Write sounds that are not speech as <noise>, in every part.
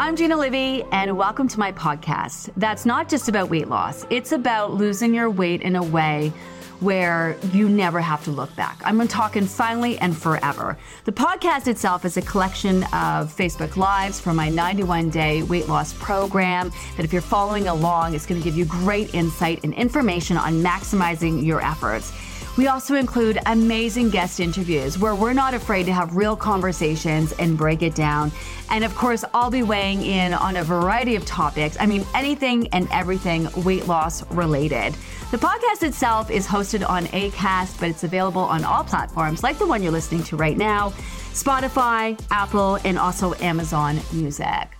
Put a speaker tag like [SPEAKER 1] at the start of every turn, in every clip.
[SPEAKER 1] I'm Gina Livy, and welcome to my podcast. That's not just about weight loss, it's about losing your weight in a way where you never have to look back. I'm talking finally and forever. The podcast itself is a collection of Facebook Lives from my 91 day weight loss program that, if you're following along, is going to give you great insight and information on maximizing your efforts. We also include amazing guest interviews where we're not afraid to have real conversations and break it down. And of course, I'll be weighing in on a variety of topics. I mean, anything and everything weight loss related. The podcast itself is hosted on ACAST, but it's available on all platforms like the one you're listening to right now Spotify, Apple, and also Amazon Music.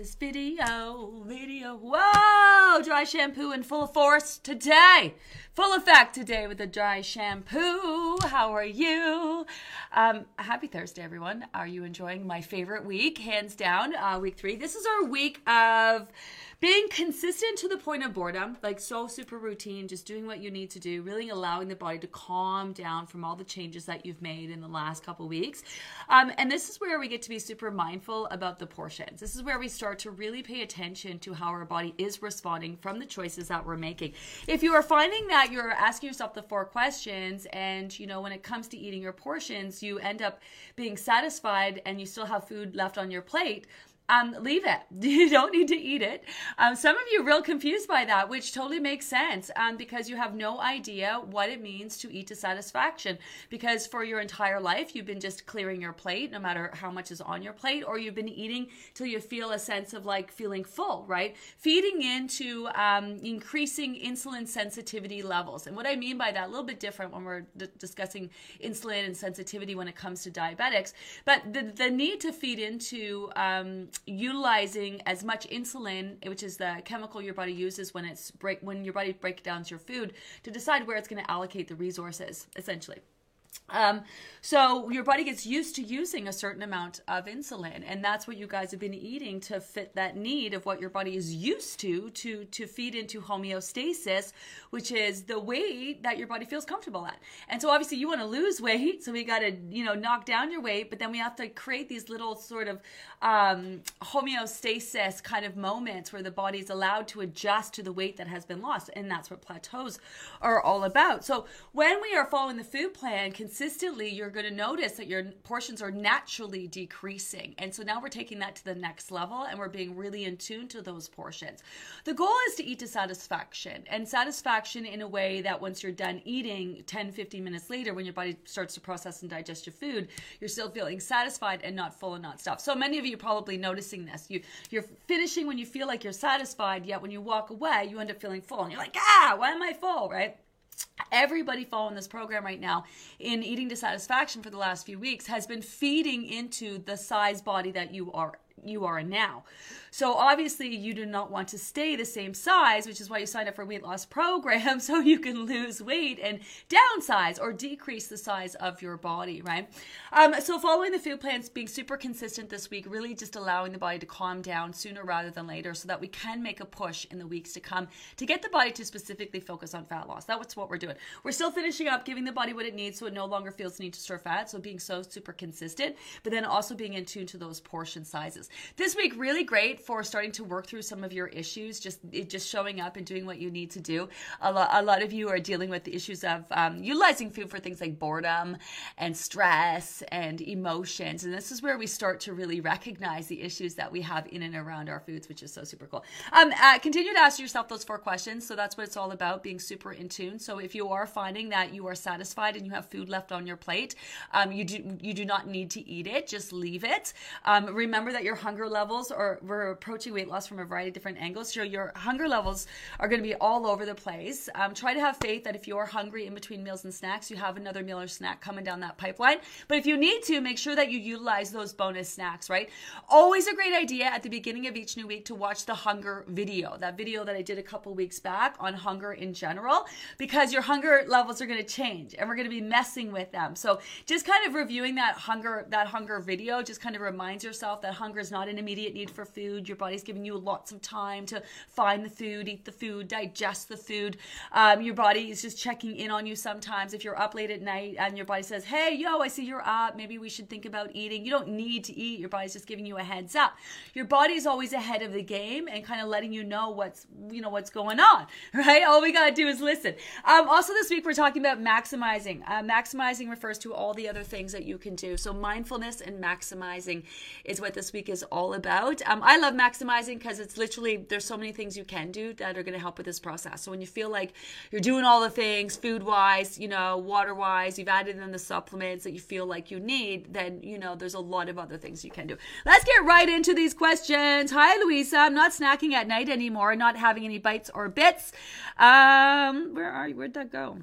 [SPEAKER 1] This video, video, whoa! Dry shampoo in full force today. Full effect today with the dry shampoo. How are you? Um, happy Thursday, everyone. Are you enjoying my favorite week? Hands down, uh, week three. This is our week of being consistent to the point of boredom, like so super routine, just doing what you need to do, really allowing the body to calm down from all the changes that you've made in the last couple weeks. Um, and this is where we get to be super mindful about the portions. This is where we start to really pay attention to how our body is responding from the choices that we're making. If you are finding that you're asking yourself the four questions, and you know, when it comes to eating your portions, you end up being satisfied and you still have food left on your plate um, leave it. <laughs> You don't need to eat it. Um, some of you real confused by that, which totally makes sense um, because you have no idea what it means to eat to satisfaction. Because for your entire life, you've been just clearing your plate, no matter how much is on your plate, or you've been eating till you feel a sense of like feeling full, right? Feeding into um, increasing insulin sensitivity levels. And what I mean by that, a little bit different when we're d- discussing insulin and sensitivity when it comes to diabetics, but the, the need to feed into um, utilizing as much insulin, which is the chemical your body uses when it's break when your body breaks down your food, to decide where it's going to allocate the resources, essentially. Um, so your body gets used to using a certain amount of insulin, and that's what you guys have been eating to fit that need of what your body is used to to to feed into homeostasis, which is the weight that your body feels comfortable at. And so obviously you want to lose weight, so we got to you know knock down your weight, but then we have to create these little sort of um, homeostasis kind of moments where the body is allowed to adjust to the weight that has been lost, and that's what plateaus are all about. So when we are following the food plan consistently, you're going to notice that your portions are naturally decreasing. And so now we're taking that to the next level and we're being really in tune to those portions. The goal is to eat to satisfaction and satisfaction in a way that once you're done eating 10, 15 minutes later, when your body starts to process and digest your food, you're still feeling satisfied and not full and not stuffed. So many of you are probably noticing this. You, you're finishing when you feel like you're satisfied, yet when you walk away, you end up feeling full and you're like, ah, why am I full, right? everybody following this program right now in eating to satisfaction for the last few weeks has been feeding into the size body that you are you are in now. So obviously you do not want to stay the same size, which is why you signed up for a weight loss program <laughs> so you can lose weight and downsize or decrease the size of your body, right? Um, so following the food plans, being super consistent this week, really just allowing the body to calm down sooner rather than later so that we can make a push in the weeks to come to get the body to specifically focus on fat loss. That's what we're doing. We're still finishing up giving the body what it needs so it no longer feels the need to store fat. So being so super consistent, but then also being in tune to those portion sizes. This week, really great for starting to work through some of your issues, just just showing up and doing what you need to do. A lot, a lot of you are dealing with the issues of um, utilizing food for things like boredom and stress and emotions. And this is where we start to really recognize the issues that we have in and around our foods, which is so super cool. Um, uh, continue to ask yourself those four questions. So that's what it's all about, being super in tune. So if you are finding that you are satisfied and you have food left on your plate, um, you do you do not need to eat it. Just leave it. Um, remember that your hunger levels, or we're approaching weight loss from a variety of different angles. So your hunger levels are going to be all over the place. Um, try to have faith that if you're hungry in between meals and snacks, you have another meal or snack coming down that pipeline. But if you need to, make sure that you utilize those bonus snacks, right? Always a great idea at the beginning of each new week to watch the hunger video, that video that I did a couple weeks back on hunger in general, because your hunger levels are going to change and we're going to be messing with them. So just kind of reviewing that hunger, that hunger video just kind of reminds yourself that hunger is not an immediate need for food. Your body's giving you lots of time to find the food, eat the food, digest the food. Um, your body is just checking in on you sometimes. If you're up late at night and your body says, Hey, yo, I see you're up. Maybe we should think about eating. You don't need to eat. Your body's just giving you a heads up. Your body's always ahead of the game and kind of letting you know what's, you know, what's going on, <laughs> right? All we got to do is listen. Um, also, this week we're talking about maximizing. Uh, maximizing refers to all the other things that you can do. So, mindfulness and maximizing is what this week is all about. Um, I love maximizing because it's literally, there's so many things you can do that are going to help with this process. So, when you feel like you're doing all the things food wise, you know, water wise, you've added in the supplements that you feel like you need, then, you know, there's a lot of other things you can do. Let's get right into these questions. Hi, Louisa. I'm not snacking at night anymore, not having any bites or bits. Um, where are you? Where'd that go?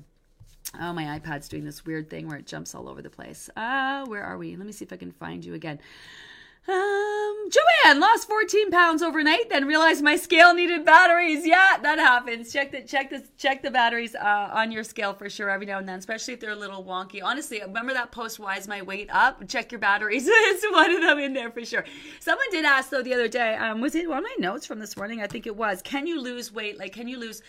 [SPEAKER 1] Oh, my iPad's doing this weird thing where it jumps all over the place. Uh, where are we? Let me see if I can find you again. Um, Joanne lost 14 pounds overnight, then realized my scale needed batteries. Yeah, that happens. Check the check the check the batteries uh, on your scale for sure every now and then, especially if they're a little wonky. Honestly, remember that post? Why is my weight up? Check your batteries. <laughs> it's one of them in there for sure. Someone did ask though the other day. Um, was it one of my notes from this morning? I think it was. Can you lose weight? Like, can you lose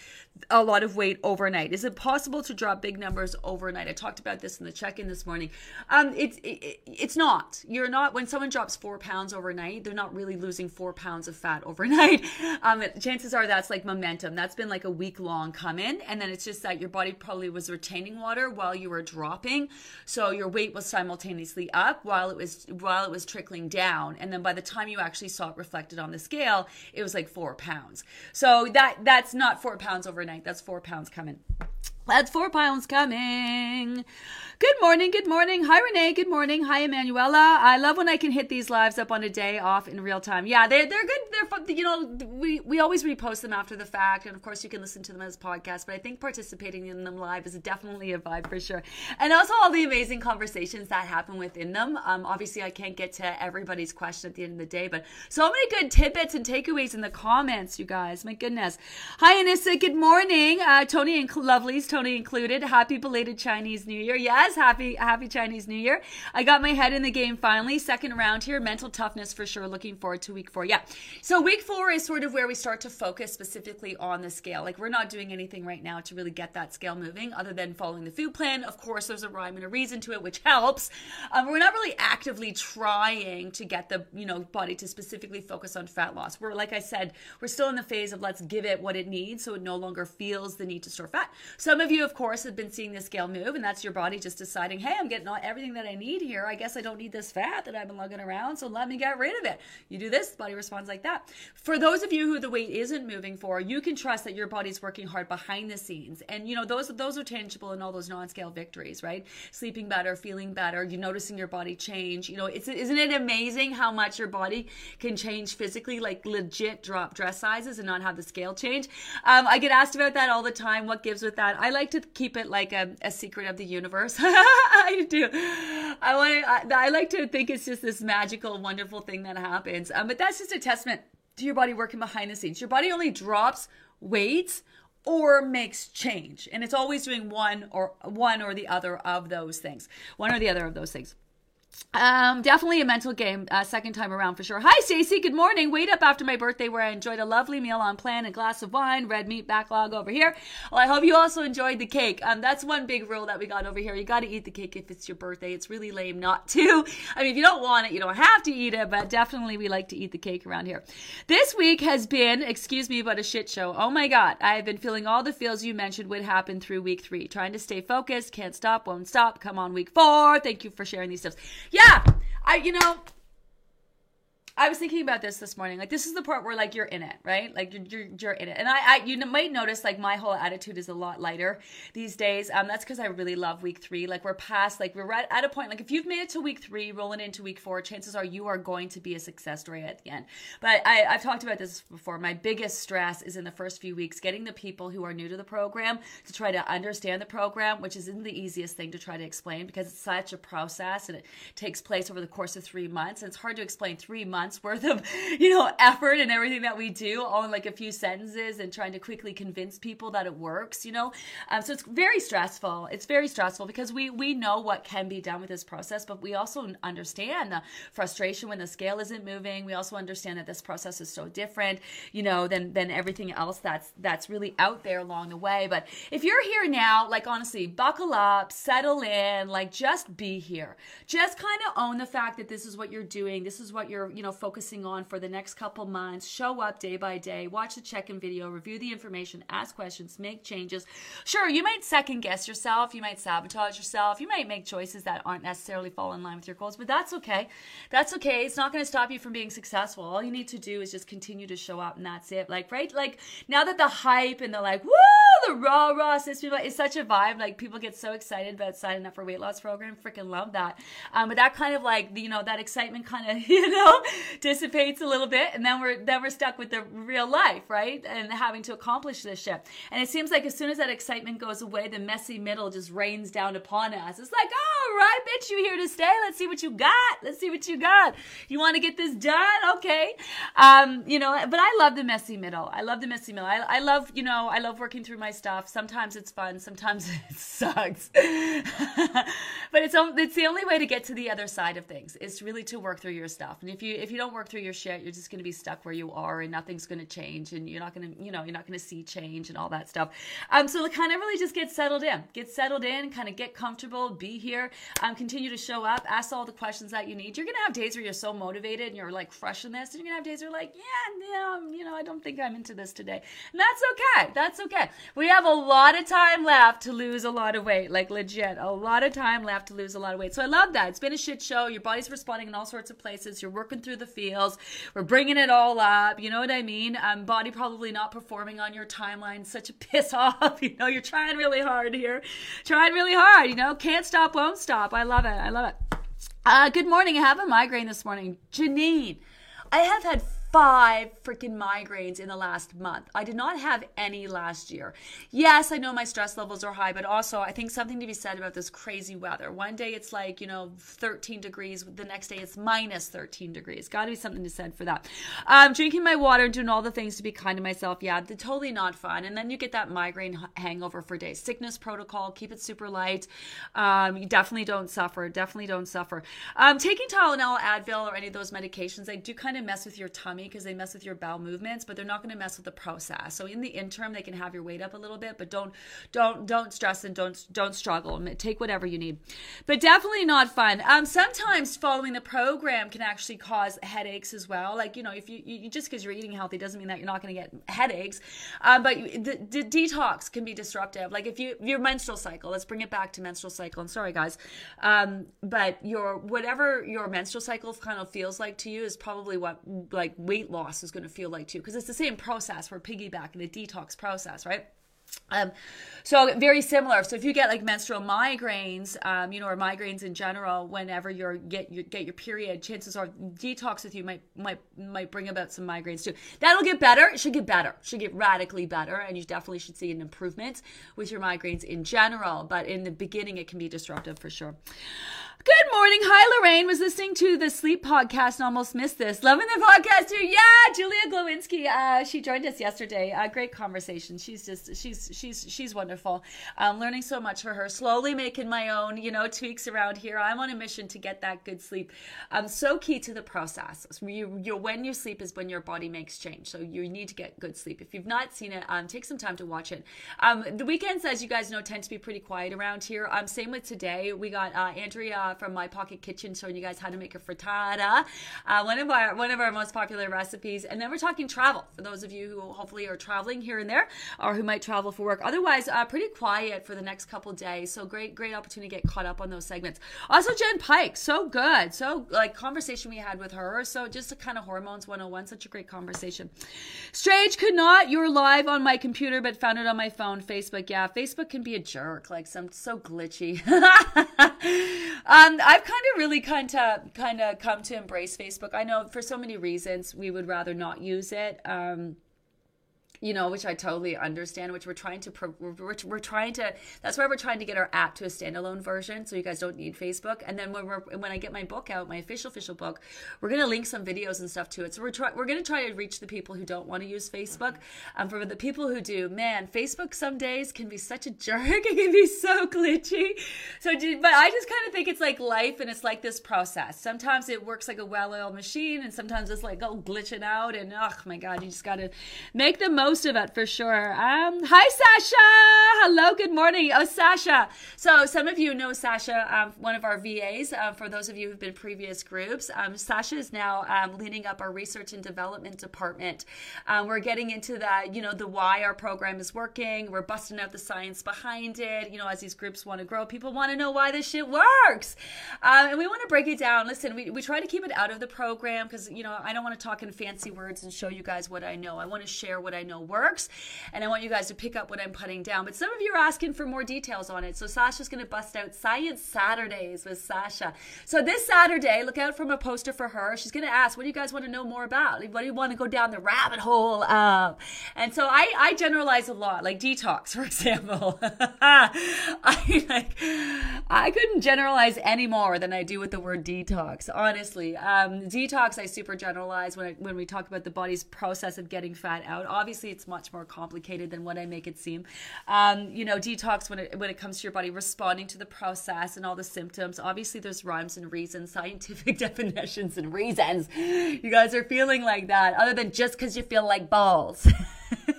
[SPEAKER 1] a lot of weight overnight? Is it possible to drop big numbers overnight? I talked about this in the check-in this morning. Um, it's it, it's not. You're not when someone drops four pounds pounds overnight, they're not really losing four pounds of fat overnight. <laughs> Um, chances are that's like momentum. That's been like a week long come in. And then it's just that your body probably was retaining water while you were dropping. So your weight was simultaneously up while it was, while it was trickling down. And then by the time you actually saw it reflected on the scale, it was like four pounds. So that, that's not four pounds overnight. That's four pounds coming. That's four pounds coming. Good morning, good morning. Hi, Renee. Good morning. Hi, Emanuela. I love when I can hit these lives up on a day off in real time. Yeah, they're, they're good. They're fun. You know, we, we always repost them after the fact. And of course, you can listen to them as podcasts. But I think participating in them live is definitely a vibe for sure. And also all the amazing conversations that happen within them. Um, obviously, I can't get to everybody's question at the end of the day, but so many good tidbits and takeaways in the comments, you guys. My goodness. Hi, Anissa. Good morning. Uh, Tony and Lovely's Tony included. Happy belated Chinese New Year. Yes happy happy Chinese New Year. I got my head in the game finally. Second round here, mental toughness for sure. Looking forward to week four. Yeah. So week four is sort of where we start to focus specifically on the scale. Like we're not doing anything right now to really get that scale moving other than following the food plan. Of course, there's a rhyme and a reason to it, which helps. Um, we're not really actively trying to get the you know body to specifically focus on fat loss. We're like I said, we're still in the phase of let's give it what it needs so it no longer feels the need to store fat. Some of you, of course, have been seeing the scale move, and that's your body just deciding, hey, I'm getting all, everything that I need here. I guess I don't need this fat that I've been lugging around, so let me get rid of it. You do this, body responds like that. For those of you who the weight isn't moving for, you can trust that your body's working hard behind the scenes. And you know, those those are tangible in all those non-scale victories, right? Sleeping better, feeling better, you noticing your body change. You know, it's isn't it amazing how much your body can change physically, like legit drop dress sizes and not have the scale change? Um, I get asked about that all the time. What gives with that? I like to keep it like a, a secret of the universe. <laughs> I do. I want. I, I, like to think it's just this magical, wonderful thing that happens. Um, but that's just a testament to your body working behind the scenes. Your body only drops weight or makes change, and it's always doing one or one or the other of those things. One or the other of those things. Um, definitely a mental game, uh, second time around for sure. Hi, Stacy. Good morning. Wait up after my birthday where I enjoyed a lovely meal on plan, a glass of wine, red meat backlog over here. Well, I hope you also enjoyed the cake. Um, that's one big rule that we got over here. You got to eat the cake if it's your birthday. It's really lame not to. <laughs> I mean, if you don't want it, you don't have to eat it, but definitely we like to eat the cake around here. This week has been, excuse me, but a shit show. Oh my God. I've been feeling all the feels you mentioned would happen through week three. Trying to stay focused, can't stop, won't stop. Come on, week four. Thank you for sharing these tips yeah, I, you know, I was thinking about this this morning. Like this is the part where like you're in it, right? Like you're you're, you're in it. And I, I you might notice like my whole attitude is a lot lighter these days. Um, that's because I really love week three. Like we're past, like we're right at a point. Like if you've made it to week three, rolling into week four, chances are you are going to be a success story at the end. But I, I've talked about this before. My biggest stress is in the first few weeks getting the people who are new to the program to try to understand the program, which isn't the easiest thing to try to explain because it's such a process and it takes place over the course of three months. And it's hard to explain three months worth of, <laughs> you know, effort and everything that we do all in like a few sentences and trying to quickly convince people that it works, you know? Um, so it's very stressful. It's very stressful because we, we know what can be done with this process, but we also understand the frustration when the scale isn't moving. We also understand that this process is so different, you know, than, than everything else that's, that's really out there along the way. But if you're here now, like honestly, buckle up, settle in, like just be here. Just kind of own the fact that this is what you're doing. This is what you're, you know, focusing on for the next couple months. Show up day by day, watch the check-in video, review the information, ask questions, make changes. Sure, you might second guess yourself, you might sabotage yourself, you might make choices that aren't necessarily fall in line with your goals, but that's okay. That's okay. It's not going to stop you from being successful. All you need to do is just continue to show up and that's it. Like, right? Like now that the hype and the like, woo, the raw raw system it's such a vibe. Like people get so excited about signing up for weight loss program. Freaking love that. Um, but that kind of like you know that excitement kind of <laughs> you know <laughs> dissipates a little bit, and then we're then we're stuck with the real life, right? And having to accomplish this shit. And it seems like as soon as that excitement goes away, the messy middle just rains down upon us. It's like, all right, bitch, you here to stay? Let's see what you got. Let's see what you got. You want to get this done? Okay. Um, you know, but I love the messy middle. I love the messy middle. I, I love, you know, I love working through my stuff. Sometimes it's fun. Sometimes <laughs> it sucks. <laughs> but it's it's the only way to get to the other side of things. Is really to work through your stuff. And if you if you don't work through your shit, you're just going to be stuck where you are, and nothing's going to change, and you're not going to you know you're not going to see change and all that stuff. Um, so kind of really just get settled in, get settled in, kind of get comfortable, be here, um, continue to show up, ask all the questions that you need. You're going to have days where you're so motivated and you're like crushing this, and you're going to have days where you're like, yeah, yeah, you know, I don't think I'm into this today, and that's okay. That's okay. We have a lot of time left to lose a lot of weight, like legit, a lot of time left to lose a lot of weight. So I love that. It's been a shit show. Your body's responding in all sorts of places. You're working through the feels. We're bringing it all up. You know what I mean? Um, body probably not performing on your timeline. Such a piss <laughs> off. You know, you're trying really hard here. Trying really hard. You know, can't stop, won't stop. I love it. I love it. Uh, good morning. I have a migraine this morning. Janine, I have had five freaking migraines in the last month. I did not have any last year. Yes, I know my stress levels are high, but also I think something to be said about this crazy weather. One day it's like, you know, 13 degrees, the next day it's minus 13 degrees. Got to be something to said for that. Um, drinking my water and doing all the things to be kind to myself. Yeah, totally not fun. And then you get that migraine hangover for days. Sickness protocol, keep it super light. Um, you definitely don't suffer. Definitely don't suffer. Um, taking Tylenol, Advil, or any of those medications, they do kind of mess with your because they mess with your bowel movements, but they're not going to mess with the process. So in the interim, they can have your weight up a little bit, but don't don't don't stress and don't don't struggle. Take whatever you need, but definitely not fun. Um, sometimes following the program can actually cause headaches as well. Like you know, if you, you just because you're eating healthy doesn't mean that you're not going to get headaches. Um, but the, the, detox can be disruptive. Like if you your menstrual cycle, let's bring it back to menstrual cycle. And sorry guys, um, but your whatever your menstrual cycle kind of feels like to you is probably what like weight loss is going to feel like too, because it's the same process. We're piggybacking the detox process, right? Um, so very similar. So if you get like menstrual migraines, um, you know, or migraines in general, whenever you're get you get your period, chances are detox with you might might might bring about some migraines too. That'll get better. It should get better. It should get radically better, and you definitely should see an improvement with your migraines in general. But in the beginning, it can be disruptive for sure. Good morning. Hi, Lorraine. Was listening to the sleep podcast and almost missed this. Loving the podcast too. Yeah, Julia Glowinski. Uh, she joined us yesterday. Uh, great conversation. She's just she's she's she's wonderful. I'm learning so much for her. Slowly making my own you know tweaks around here. I'm on a mission to get that good sleep. Um, so key to the process. You, you when you sleep is when your body makes change. So you need to get good sleep. If you've not seen it, um, take some time to watch it. Um, the weekends, as you guys know, tend to be pretty quiet around here. Um, same with today. We got uh, Andrea from My Pocket Kitchen showing you guys how to make a frittata, uh, one of our one of our most popular recipes. And then we're talking travel for those of you who hopefully are traveling here and there, or who might travel for work. Otherwise, uh, pretty quiet for the next couple days. So great, great opportunity to get caught up on those segments. Also, Jen Pike, so good. So like conversation we had with her. So just a kind of hormones 101, such a great conversation. Strange could not. You were live on my computer, but found it on my phone. Facebook, yeah, Facebook can be a jerk. Like some so glitchy. <laughs> um, I've kind of really kind of kind of come to embrace Facebook. I know for so many reasons we would rather not use it. Um, you know, which I totally understand, which we're trying to, we're, we're, trying to, that's why we're trying to get our app to a standalone version. So you guys don't need Facebook. And then when we're, when I get my book out, my official, official book, we're going to link some videos and stuff to it. So we're trying, we're going to try to reach the people who don't want to use Facebook. Um, for the people who do, man, Facebook some days can be such a jerk. <laughs> It can be so glitchy. So, but I just kind of think it's like life and it's like this process. Sometimes it works like a well-oiled machine and sometimes it's like, oh, glitching out and, oh my God, you just got to make the most most of it for sure. Um, hi, Sasha. Hello, good morning. Oh, Sasha. So, some of you know Sasha, um, one of our VAs. Uh, for those of you who've been previous groups, um, Sasha is now um, leading up our research and development department. Um, we're getting into that, you know, the why our program is working. We're busting out the science behind it. You know, as these groups want to grow, people want to know why this shit works. Um, and we want to break it down. Listen, we, we try to keep it out of the program because, you know, I don't want to talk in fancy words and show you guys what I know. I want to share what I know works. And I want you guys to pick up what I'm putting down. But some of you are asking for more details on it. So Sasha's going to bust out Science Saturdays with Sasha. So this Saturday, look out from a poster for her. She's going to ask, what do you guys want to know more about? What do you want to go down the rabbit hole of? And so I, I generalize a lot, like detox, <laughs> for example. <laughs> I like, I couldn't generalize any more than I do with the word detox, honestly. Um, detox, I super generalize when, I, when we talk about the body's process of getting fat out obviously it's much more complicated than what I make it seem. Um, you know, detox when it when it comes to your body responding to the process and all the symptoms. Obviously, there's rhymes and reasons, <laughs> scientific definitions and reasons. You guys are feeling like that, other than just because you feel like balls. <laughs>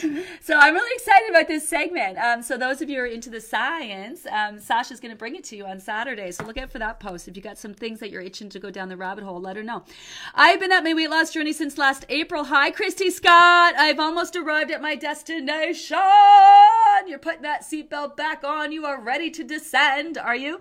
[SPEAKER 1] <laughs> so I'm really excited about this segment. Um, so those of you who are into the science, um, Sasha's going to bring it to you on Saturday. So look out for that post. If you got some things that you're itching to go down the rabbit hole, let her know. I've been at my weight loss journey since last April. Hi, Christy Scott. I've almost arrived at my destination. You're putting that seatbelt back on. You are ready to descend. Are you?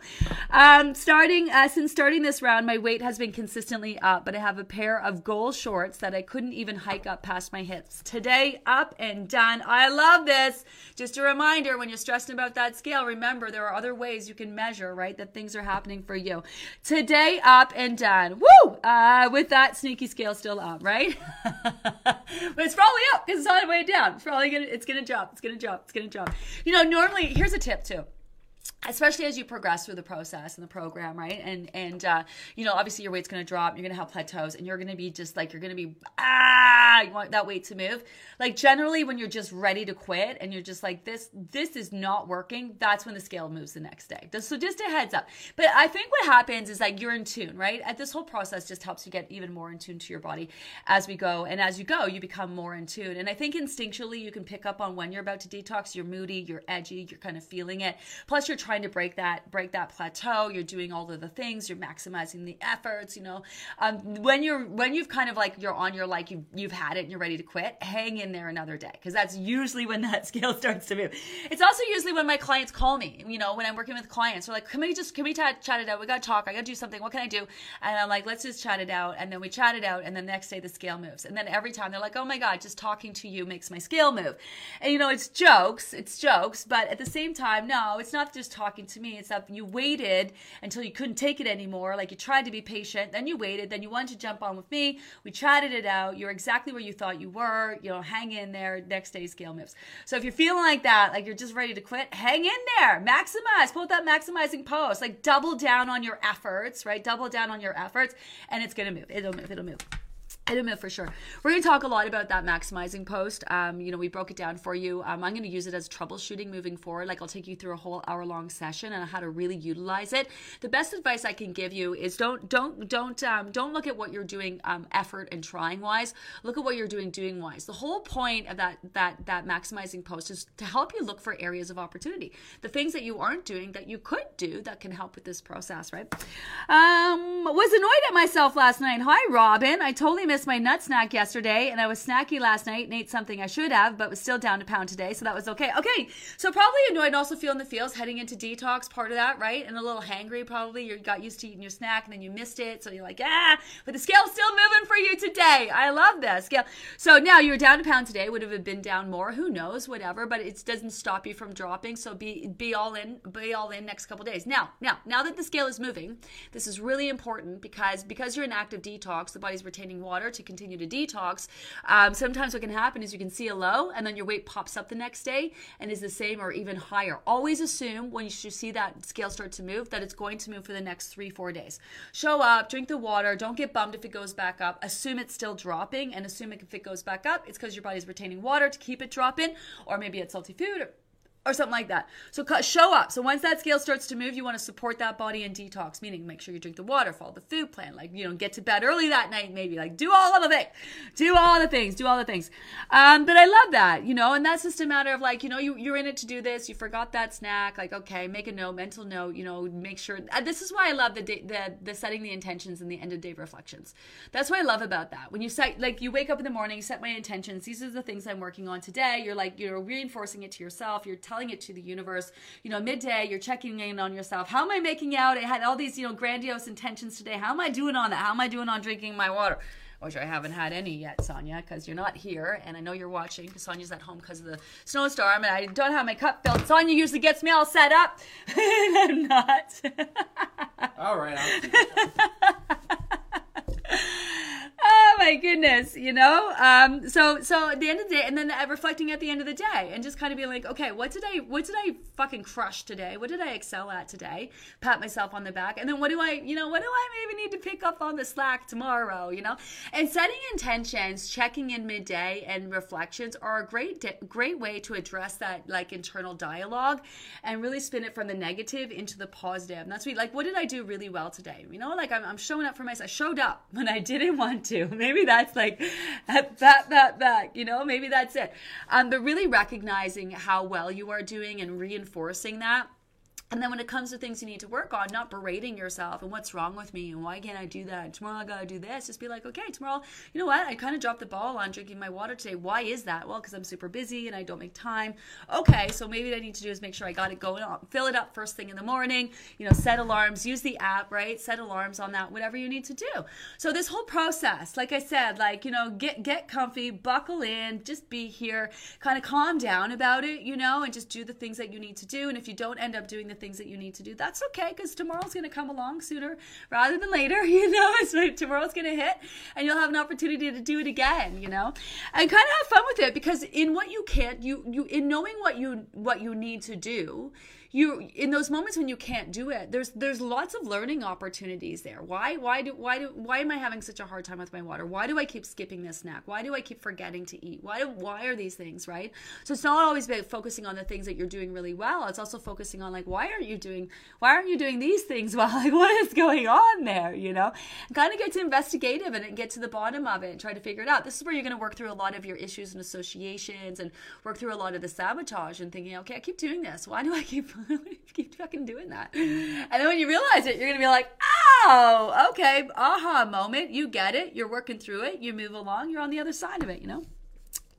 [SPEAKER 1] Um, starting uh, since starting this round, my weight has been consistently up, but I have a pair of goal shorts that I couldn't even hike up past my hips. Today, up and done. I love this. Just a reminder when you're stressing about that scale, remember there are other ways you can measure, right, that things are happening for you. Today, up and done. Woo! Uh, with that sneaky scale still up, right? <laughs> but it's probably up because it's on the way down. It's probably gonna, it's gonna drop. It's gonna drop. It's gonna drop. You know, normally, here's a tip too especially as you progress through the process and the program right? And and uh, you know obviously your weight's going to drop you're going to have plateaus and you're going to be just like you're going to be ah! You want that weight to move. Like generally when you're just ready to quit and you're just like this this is not working that's when the scale moves the next day. So just a heads up. But i think what happens is like you're in tune right? At this whole process just helps you get even more in tune to your body as we go. And as you go you become more in tune. And i think instinctually you can pick up on when you're about to detox you're moody you're edgy you're kind of feeling it. Plus you're trying to break that break that plateau you're doing all of the things you're maximizing the efforts you know. Um, when you're when you've kind of like you're on your like you've, you've had it and you're ready to quit hang in there another day because that's usually when that <laughs> scale starts to move. It's also usually when my clients call me you know when i'm working with clients. They're like can we just can we t- chat it out? We gotta talk. I gotta do something. What can i do? And i'm like let's just chat it out. And then we chat it out and then the next day the scale moves. And then every time they're like oh my god just talking to you makes my scale move. And you know it's jokes it's jokes but at the same time no it's not just talking to me. It's that you waited until you couldn't take it anymore. Like you tried to be patient, then you waited, then you wanted to jump on with me. We chatted it out. You're exactly where you thought you were. You know, hang in there. Next day, scale moves. So if you're feeling like that, like you're just ready to quit, hang in there. Maximize. Pull that maximizing post. Like double down on your efforts, right? Double down on your efforts, and it's gonna move. It'll move. It'll move. I don't know for sure. We're going to talk a lot about that maximizing post. Um, you know, we broke it down for you. Um, I'm going to use it as troubleshooting moving forward. Like I'll take you through a whole hour long session and how to really utilize it. The best advice I can give you is don't don't don't um, don't look at what you're doing um, effort and trying wise. Look at what you're doing doing wise. The whole point of that that that maximizing post is to help you look for areas of opportunity. The things that you aren't doing that you could do that can help with this process. Right? Um, was annoyed at myself last night. Hi, Robin. I totally missed missed my nut snack yesterday, and I was snacky last night and ate something I should have, but was still down a pound today, so that was okay. Okay, so probably annoyed, also feeling the feels heading into detox, part of that, right? And a little hangry, probably. You got used to eating your snack and then you missed it, so you're like, ah, but the scale's still moving for you today. I love this scale. So now you're down a pound today. Would have been down more? Who knows? Whatever, but it doesn't stop you from dropping. So be be all in, be all in next couple days. Now, now, now that the scale is moving, this is really important because because you're in active detox, the body's retaining water to continue to detox. Um, sometimes what can happen is you can see a low and then your weight pops up the next day and is the same or even higher. Always assume when you see that scale start to move that it's going to move for the next three, four days. Show up, drink the water, don't get bummed if it goes back up. Assume it's still dropping and assume if it goes back up, it's because your body's retaining water to keep it dropping, or maybe it's salty food or or something like that. So show up. So once that scale starts to move, you want to support that body in detox, meaning make sure you drink the water, follow the food plan, like you know, get to bed early that night, maybe like do all of the things, do all the things, do all the things. Um, but I love that, you know, and that's just a matter of like you know you you're in it to do this. You forgot that snack, like okay, make a note, mental note, you know, make sure. This is why I love the day, the the setting the intentions and the end of day reflections. That's what I love about that. When you set like you wake up in the morning, set my intentions. These are the things I'm working on today. You're like you're reinforcing it to yourself. You're telling it to the universe you know, midday, you're checking in on yourself. How am I making out? I had all these, you know, grandiose intentions today. How am I doing on that? How am I doing on drinking my water? Which I haven't had any yet, Sonia, because you're not here, and I know you're watching. Because Sonia's at home because of the snowstorm, and I don't have my cup filled. Sonia usually gets me all set up, <laughs> and I'm not. <laughs>
[SPEAKER 2] all right. <laughs>
[SPEAKER 1] my goodness you know? Um so so at the end of the day and then reflecting at the end of the day and just kind of being like okay what did i what did i fucking crush today? What did i excel at today? Pat myself on the back. And then what do i you know what do i maybe need to pick up on the slack tomorrow you know? And setting intentions checking in midday and reflections are a great great way to address that like internal dialogue and really spin it from the negative into the positive. positive. And that's what like what did i do really well today? You know like i'm, I'm showing up for myself i showed up when i didn't want to. <laughs> Maybe that's like that that that you know maybe that's it. Um, but really recognizing how well you are doing and reinforcing that and then when it comes to things you need to work on, not berating yourself and what's wrong with me and why can't I do that? Tomorrow I gotta do this. Just be like, okay, tomorrow, you know what? I kind of dropped the ball on drinking my water today. Why is that? Well, because I'm super busy and I don't make time. Okay, so maybe what I need to do is make sure I got it going on. Fill it up first thing in the morning. You know, set alarms. Use the app, right? Set alarms on that. Whatever you need to do. So this whole process, like I said, like you know, get get comfy, buckle in, just be here, kind of calm down about it, you know, and just do the things that you need to do. And if you don't end up doing the things that you need to do. That's okay because tomorrow's going to come along sooner rather than later. <laughs> You know, tomorrow's going to hit and you'll have an opportunity to do it again. You know, and kind of have fun with it because in what you can't, you you in knowing what you what you need to do you in those moments when you can't do it there's there's lots of learning opportunities there. Why why do why do why am i having such a hard time with my water? Why do i keep skipping this snack? Why do i keep forgetting to eat? Why why are these things right? So it's not always about focusing on the things that you're doing really well. It's also focusing on like why aren't you doing why aren't you doing these things <laughs> well? Like what is going on there you know? Kind of get to investigative and get to the bottom of it and try to figure it out. This is where you're going to work through a lot of your issues and associations and work through a lot of the sabotage and thinking okay i keep doing this. Why do i keep <laughs> keep fucking doing that. And then when you realize it, you're gonna be like, oh, okay, aha moment. You get it. You're working through it. You move along. You're on the other side of it. You know.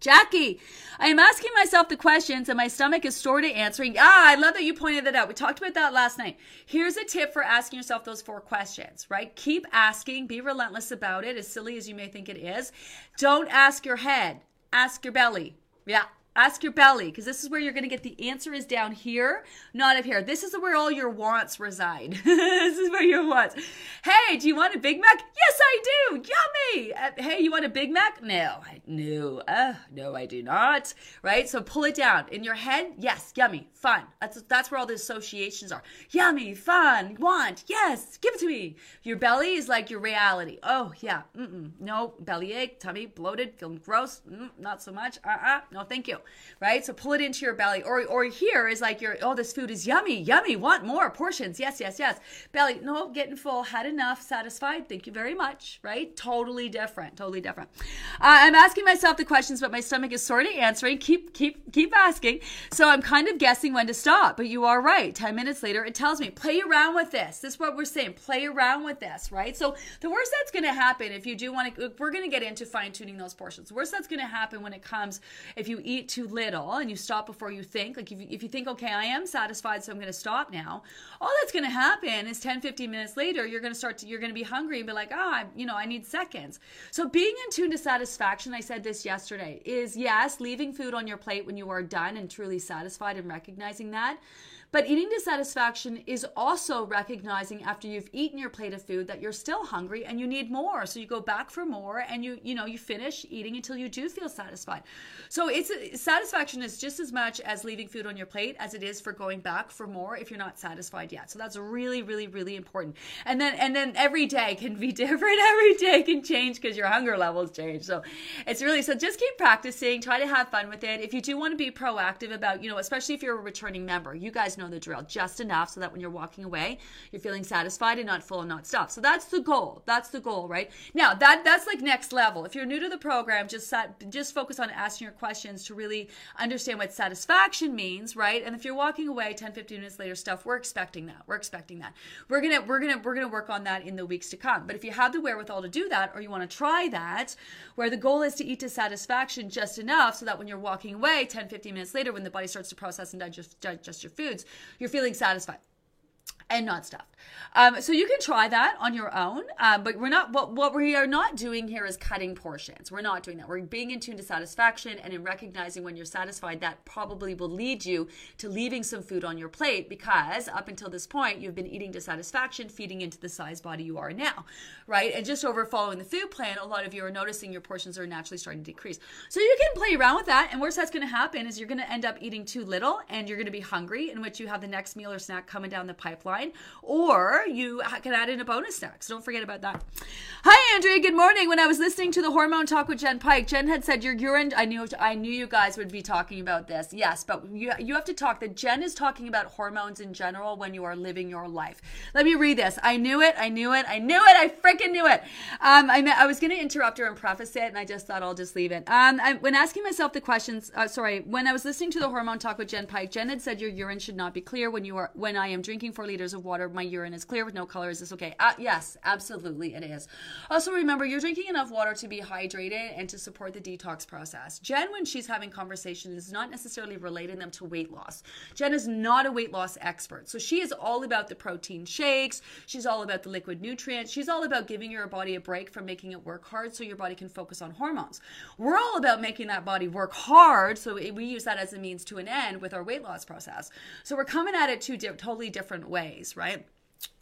[SPEAKER 1] Jackie, I am asking myself the questions and my stomach is sort of answering. Ah, I love that you pointed that out. We talked about that last night. Here's a tip for asking yourself those four questions, right? Keep asking, be relentless about it, as silly as you may think it is. Don't ask your head, ask your belly. Yeah, Ask your belly because this is where you're going to get the answer is down here, not up here. This is where all your wants reside. <laughs> this is where your wants. Hey, do you want a Big Mac? Yes, I do. Yummy. Uh, hey, you want a Big Mac? No, no, uh, no, I do not. Right? So pull it down in your head. Yes, yummy, fun. That's that's where all the associations are. Yummy, fun, want. Yes, give it to me. Your belly is like your reality. Oh yeah, Mm-mm. no belly ache, tummy bloated, feeling gross. Mm, not so much. Uh uh no, thank you. Right? So pull it into your belly. Or or here is like your oh, this food is yummy, yummy, want more portions. Yes, yes, yes. Belly, no, getting full, had enough, satisfied. Thank you very much, right? Totally different, totally different. Uh, I'm asking myself the questions, but my stomach is sort of answering. Keep keep keep asking. So I'm kind of guessing when to stop. But you are right. Ten minutes later, it tells me play around with this. This is what we're saying. Play around with this, right? So the worst that's going to happen if you do want to, we're going to get into fine tuning those portions. The worst that's going to happen when it comes if you eat too little and you stop before you think. Like if you, if you think, okay, I am satisfied, so I'm going to stop now. All that's going to happen is 10, 15 minutes later, you're going to start to, you're going to be hungry and be like, ah, oh, you know, I need seconds. So being in tune to satisfaction, I said this yesterday, is yes, leaving food on your plate when you are done and truly satisfied and recognizing that. But eating dissatisfaction is also recognizing after you've eaten your plate of food that you're still hungry and you need more. So you go back for more and you you know you finish eating until you do feel satisfied. So it's satisfaction is just as much as leaving food on your plate as it is for going back for more if you're not satisfied yet. So that's really really really important. And then and then every day can be <laughs> different. Every day can change because your hunger levels change. So it's really so just keep practicing. Try to have fun with it. If you do want to be proactive about you know especially if you're a returning member, you guys know the drill just enough so that when you're walking away, you're feeling satisfied and not full and not stuffed. So that's the goal. That's the goal, right? Now that that's like next level. If you're new to the program, just sat, just focus on asking your questions to really understand what satisfaction means, right? And if you're walking away 10, 15 minutes later, stuff, we're expecting that. We're expecting that. We're gonna we're gonna we're gonna work on that in the weeks to come. But if you have the wherewithal to do that, or you want to try that, where the goal is to eat to satisfaction just enough so that when you're walking away 10, 15 minutes later, when the body starts to process and digest, digest your foods, you're feeling satisfied and not stuffed. Um, so you can try that on your own, um, but we're not. What, what we are not doing here is cutting portions. We're not doing that. We're being in tune to satisfaction and in recognizing when you're satisfied. That probably will lead you to leaving some food on your plate because up until this point you've been eating to satisfaction, feeding into the size body you are now, right? And just over following the food plan, a lot of you are noticing your portions are naturally starting to decrease. So you can play around with that. And worst that's going to happen is you're going to end up eating too little and you're going to be hungry, in which you have the next meal or snack coming down the pipeline or you can add in a bonus snack. So don't forget about that. Hi, Andrea. Good morning. When I was listening to the hormone talk with Jen Pike, Jen had said your urine. I knew I knew you guys would be talking about this. Yes, but you you have to talk. That Jen is talking about hormones in general when you are living your life. Let me read this. I knew it. I knew it. I knew it. I freaking knew it. Um, I I was going to interrupt her and preface it, and I just thought I'll just leave it. Um, I, when asking myself the questions, uh, sorry, when I was listening to the hormone talk with Jen Pike, Jen had said your urine should not be clear when you are when I am drinking four liters of water my urine is clear with no color. Is this okay? Uh, yes, absolutely, it is. Also, remember you're drinking enough water to be hydrated and to support the detox process. Jen, when she's having conversations, is not necessarily relating them to weight loss. Jen is not a weight loss expert, so she is all about the protein shakes. She's all about the liquid nutrients. She's all about giving your body a break from making it work hard, so your body can focus on hormones. We're all about making that body work hard, so we use that as a means to an end with our weight loss process. So we're coming at it two di- totally different ways, right?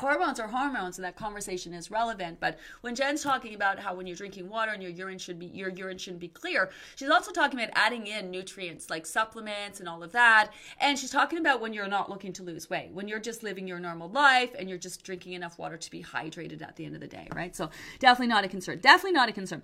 [SPEAKER 1] Hormones are hormones and that conversation is relevant. But when jen's talking about how when you're drinking water and your urine should be your urine shouldn't be clear she's also talking about adding in nutrients like supplements and all of that. And she's talking about when you're not looking to lose weight when you're just living your normal life and you're just drinking enough water to be hydrated at the end of the day right? So definitely not a concern definitely not a concern.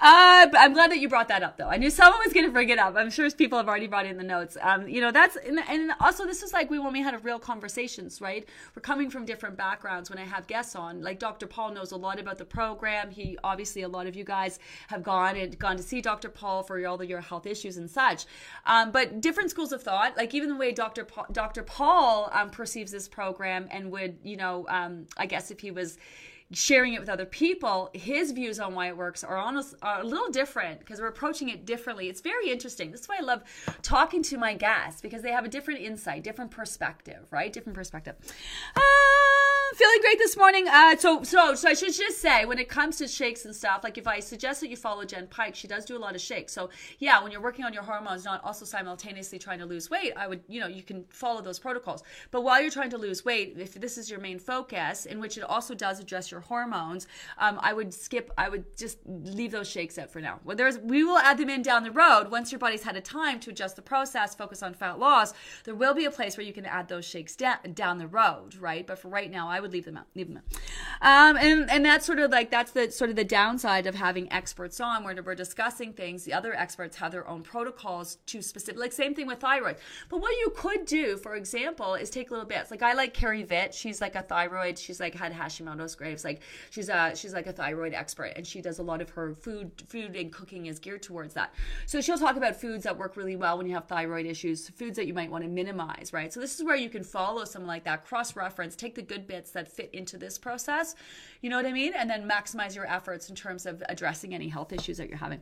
[SPEAKER 1] Uh, i'm glad that you brought that up though. I knew someone was going to bring it up. I'm sure people have already brought in the notes. Um, you know that's and, and also this is like we when we had a real conversations right? We're coming from different backgrounds when I have guests on. Like Dr. Paul knows a lot about the program. He obviously a lot of you guys have gone and gone to see Dr. Paul for all of your health issues and such. Um, but different schools of thought, like even the way Dr. Paul, Dr. Paul um, perceives this program and would, you know, um, I guess if he was sharing it with other people, his views on why it works are almost are a little different because we're approaching it differently. It's very interesting. This is why I love talking to my guests because they have a different insight, different perspective, right? Different perspective. Uh, feeling great this morning. Uh, so, so, so I should just say, when it comes to shakes and stuff, like if I suggest that you follow Jen Pike, she does do a lot of shakes. So, yeah, when you're working on your hormones, not also simultaneously trying to lose weight, I would, you know, you can follow those protocols. But while you're trying to lose weight, if this is your main focus, in which it also does address your hormones, um, I would skip. I would just leave those shakes out for now. Well, there's, we will add them in down the road once your body's had a time to adjust the process, focus on fat loss. There will be a place where you can add those shakes da- down the road, right? But for right now, I would would leave them out. Leave them out. Um, and and that's sort of like that's the sort of the downside of having experts on where we're discussing things. The other experts have their own protocols to specific. Like same thing with thyroid. But what you could do, for example, is take little bits. Like I like Carrie Vitt. She's like a thyroid. She's like had Hashimoto's Graves. Like she's a she's like a thyroid expert, and she does a lot of her food food and cooking is geared towards that. So she'll talk about foods that work really well when you have thyroid issues, foods that you might want to minimize, right? So this is where you can follow something like that, cross reference, take the good bits that fit into this process, you know what I mean? And then maximize your efforts in terms of addressing any health issues that you're having.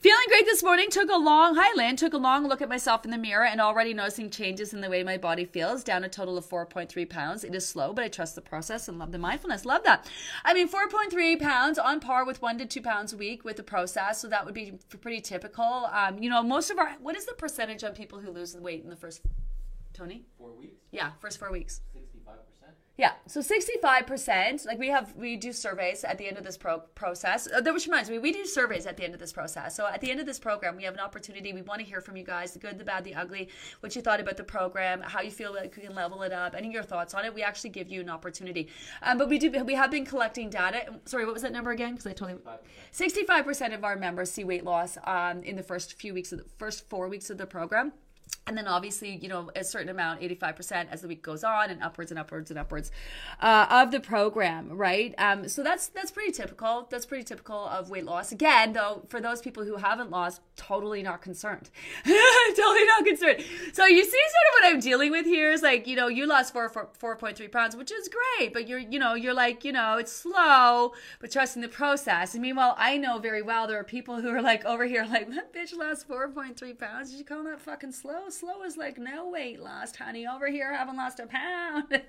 [SPEAKER 1] Feeling great this morning, took a long, hi Lynn, took a long look at myself in the mirror and already noticing changes in the way my body feels, down a total of 4.3 pounds. It is slow, but I trust the process and love the mindfulness. Love that. I mean, 4.3 pounds on par with one to two pounds a week with the process. So that would be pretty typical. Um, you know, most of our, what is the percentage on people who lose the weight in the first, Tony?
[SPEAKER 2] Four weeks,
[SPEAKER 1] Yeah, first four weeks. Yeah, so sixty-five percent. Like we have, we do surveys at the end of this pro- process. Uh, which reminds me, we do surveys at the end of this process. So at the end of this program, we have an opportunity. We want to hear from you guys: the good, the bad, the ugly. What you thought about the program, how you feel like we can level it up, any of your thoughts on it. We actually give you an opportunity. Um, but we do, we have been collecting data. Sorry, what was that number again? Because I totally. Sixty-five percent of our members see weight loss um, in the first few weeks of the first four weeks of the program and then obviously you know a certain amount 85% as the week goes on and upwards and upwards and upwards uh, of the program right? Um, so that's that's pretty typical. That's pretty typical of weight loss. Again though for those people who haven't lost totally not concerned. <laughs> Totally not concerned. So you see sort of what i'm dealing with here is like you know you lost 4, 4 4.3 pounds which is great but you're you know you're like you know it's slow but trusting the process. And meanwhile i know very well there are people who are like over here like that bitch lost 4.3 pounds. Did you call that fucking slow slow is like no weight lost, honey. Over here, I haven't lost a pound.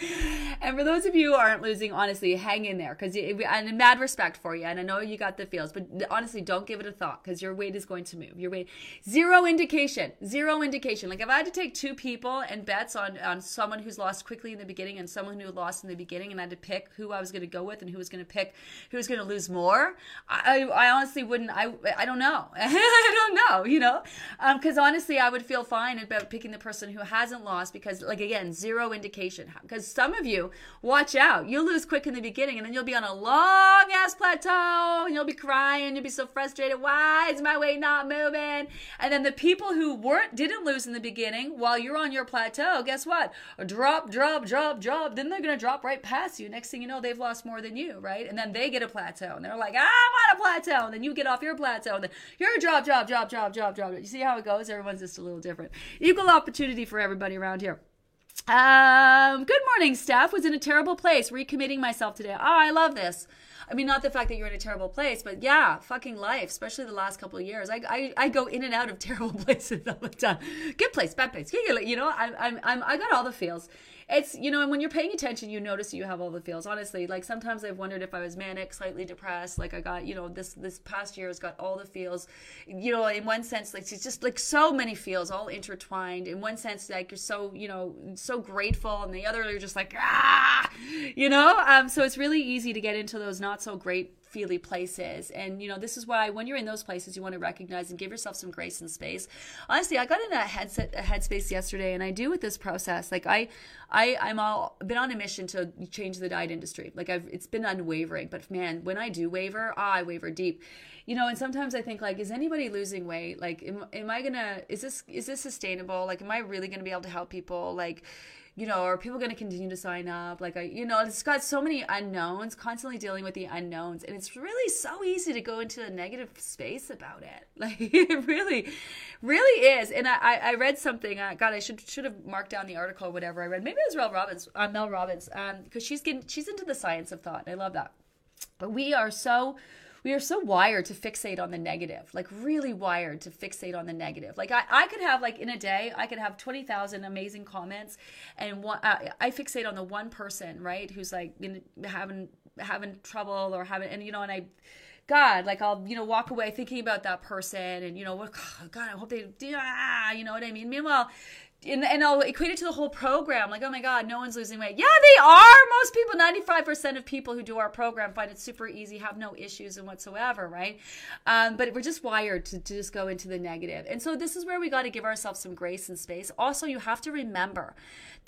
[SPEAKER 1] <laughs> and for those of you who aren't losing, honestly, hang in there because in mad respect for you, and I know you got the feels, but honestly, don't give it a thought because your weight is going to move. Your weight, zero indication, zero indication. Like if I had to take two people and bets on on someone who's lost quickly in the beginning and someone who lost in the beginning, and I had to pick who I was going to go with and who was going to pick who was going to lose more, I, I honestly wouldn't. I I don't know. <laughs> I don't know. You know, because um, honestly, I would feel fine about picking the person who hasn't lost because, like again, zero indication. Because some of you, watch out. You'll lose quick in the beginning and then you'll be on a long ass plateau and you'll be crying. You'll be so frustrated. Why is my weight not moving? And then the people who weren't, didn't lose in the beginning while you're on your plateau, guess what? Drop, drop, drop, drop. Then they're going to drop right past you. Next thing you know, they've lost more than you, right? And then they get a plateau and they're like, I'm on a plateau. And then you get off your plateau and then you're drop, drop, drop, drop, drop, drop. You see how it goes? Everyone's just a little different. Equal opportunity for everybody around here. Um, good morning, Steph. Was in a terrible place, recommitting myself today. Oh, I love this. I mean, not the fact that you're in a terrible place, but yeah, fucking life, especially the last couple of years. I, I, I go in and out of <laughs> terrible places all the time. Good place, bad place. You know, I'm, I'm, I'm, I got all the feels it's you know and when you're paying attention you notice you have all the feels. Honestly like sometimes i've wondered if i was manic slightly depressed like i got you know this this past year has got all the feels. You know in one sense like it's just like so many feels all intertwined. In one sense like you're so you know so grateful and the other you're just like ah! You know? Um so it's really easy to get into those not so great feely places. And, you know, this is why when you're in those places, you want to recognize and give yourself some grace and space. Honestly, I got in a headset, a headspace yesterday and I do with this process. Like I, I, I'm all been on a mission to change the diet industry. Like I've, it's been unwavering, but man, when I do waver, oh, I waver deep you know and sometimes i think like is anybody losing weight like am, am i gonna is this is this sustainable like am i really gonna be able to help people like you know, are people going to continue to sign up? Like, I, you know, it's got so many unknowns, constantly dealing with the unknowns. And it's really so easy to go into a negative space about it. <laughs> Like, it really, really is. And I, I read something, uh, God, I should, should have marked down the article or whatever I read. Maybe it was Mel Robbins, uh, Mel Robbins, because um, she's getting, she's into the science of thought. I love that. But we are so, we are so wired to fixate on the negative like really wired to fixate on the negative like i, I could have like in a day i could have 20000 amazing comments and one, uh, i fixate on the one person right who's like in, having having trouble or having and you know and i God, like I'll, you know, walk away thinking about that person and, you know, what, <sighs> God, I hope they, ah, you know what I mean? Meanwhile, and, and I'll equate it to the whole program. Like, oh my God, no one's losing weight. Yeah, they are. Most people, 95% of people who do our program find it super easy, have no issues and whatsoever, right? Um, but we're just wired to, to just go into the negative. And so this is where we got to give ourselves some grace and space. Also, you have to remember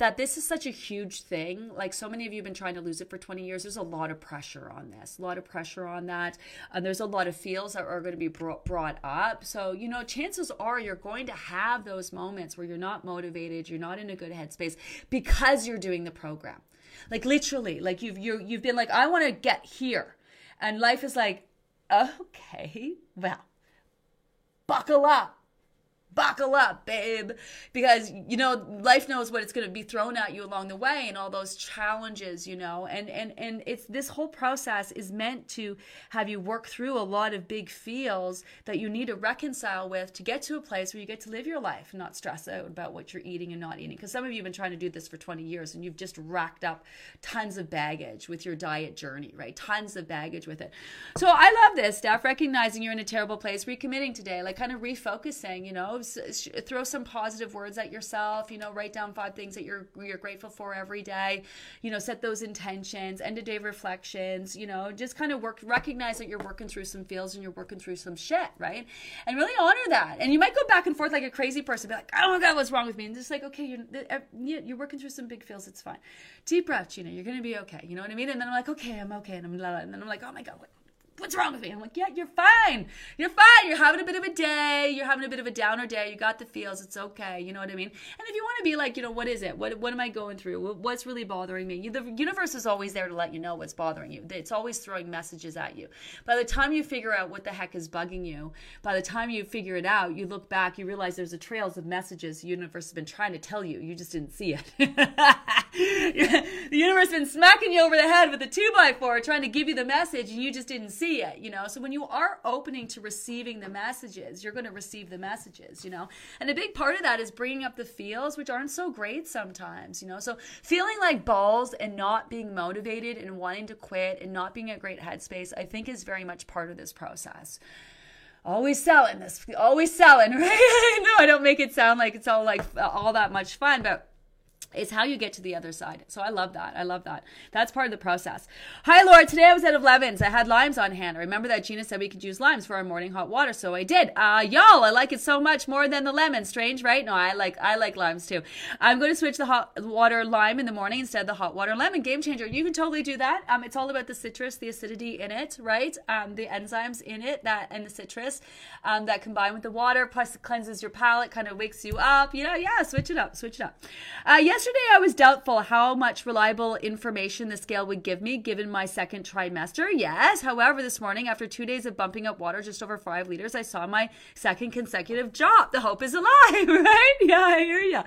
[SPEAKER 1] that this is such a huge thing. Like so many of you have been trying to lose it for 20 years. There's a lot of pressure on this, a lot of pressure on that. And there's a lot of feels that are going to be brought up. So, you know, chances are you're going to have those moments where you're not motivated, you're not in a good headspace because you're doing the program. Like literally, like you've you you've been like, I want to get here. And life is like, okay, well, buckle up buckle up, babe, because you know life knows what it's going to be thrown at you along the way and all those challenges, you know. And and and it's this whole process is meant to have you work through a lot of big feels that you need to reconcile with to get to a place where you get to live your life and not stress out about what you're eating and not eating. Because some of you have been trying to do this for 20 years and you've just racked up tons of baggage with your diet journey, right? Tons of baggage with it. So I love this stuff, recognizing you're in a terrible place, recommitting today, like kind of refocusing, you know, throw some positive words at yourself. You know, write down five things that you're you're grateful for every day. You know, set those intentions, end of day reflections. You know, just kind of work, recognize that you're working through some feels and you're working through some shit, right? And really honor that. And you might go back and forth like a crazy person, be like, oh my god, what's wrong with me? And just like, okay, you're you're working through some big feels. It's fine. Deep breath, you know, you're gonna be okay. You know what I mean? And then I'm like, okay, I'm okay, and I'm and then I'm like, oh my god, what what's wrong with me? I'm like, yeah, you're fine. You're fine. You're having a bit of a day. You're having a bit of a downer day. You got the feels. It's okay. You know what I mean? And if you want to be like, you know, what is it? What what am I going through? What's really bothering me? The universe is always there to let you know what's bothering you. It's always throwing messages at you. By the time you figure out what the heck is bugging you, by the time you figure it out, you look back, you realize there's a trails of messages the universe has been trying to tell you. You just didn't see it. <laughs> the universe has been smacking you over the head with a two by four, trying to give you the message, and you just didn't see it. You know, so when when you are opening to receiving the messages, you're going to receive the messages, you know? And a big part of that is bringing up the feels, which aren't so great sometimes, you know? So feeling like balls and not being motivated and wanting to quit and not being a great headspace, I think is very much part of this process always selling this always selling <laughs> right no i don't make it sound like it's all like all that much fun but is how you get to the other side. So I love that. I love that. That's part of the process. Hi, Laura. Today I was at Levin's. I had limes on hand. I remember that Gina said we could use limes for our morning hot water, so I did. Uh, y'all, I like it so much more than the lemon. Strange, right? No, I like I like limes too. I'm going to switch the hot water lime in the morning instead of the hot water lemon. Game changer. You can totally do that. Um, it's all about the citrus, the acidity in it, right? Um, the enzymes in it that and the citrus um, that combine with the water. Plus, it cleanses your palate, kind of wakes you up. You know, yeah. Switch it up. Switch it up. Uh, yes Yesterday, I was doubtful how much reliable information the scale would give me given my second trimester. Yes. However, this morning, after two days of bumping up water just over five liters, I saw my second consecutive drop. The hope is alive, <laughs> right? Yeah, I hear you.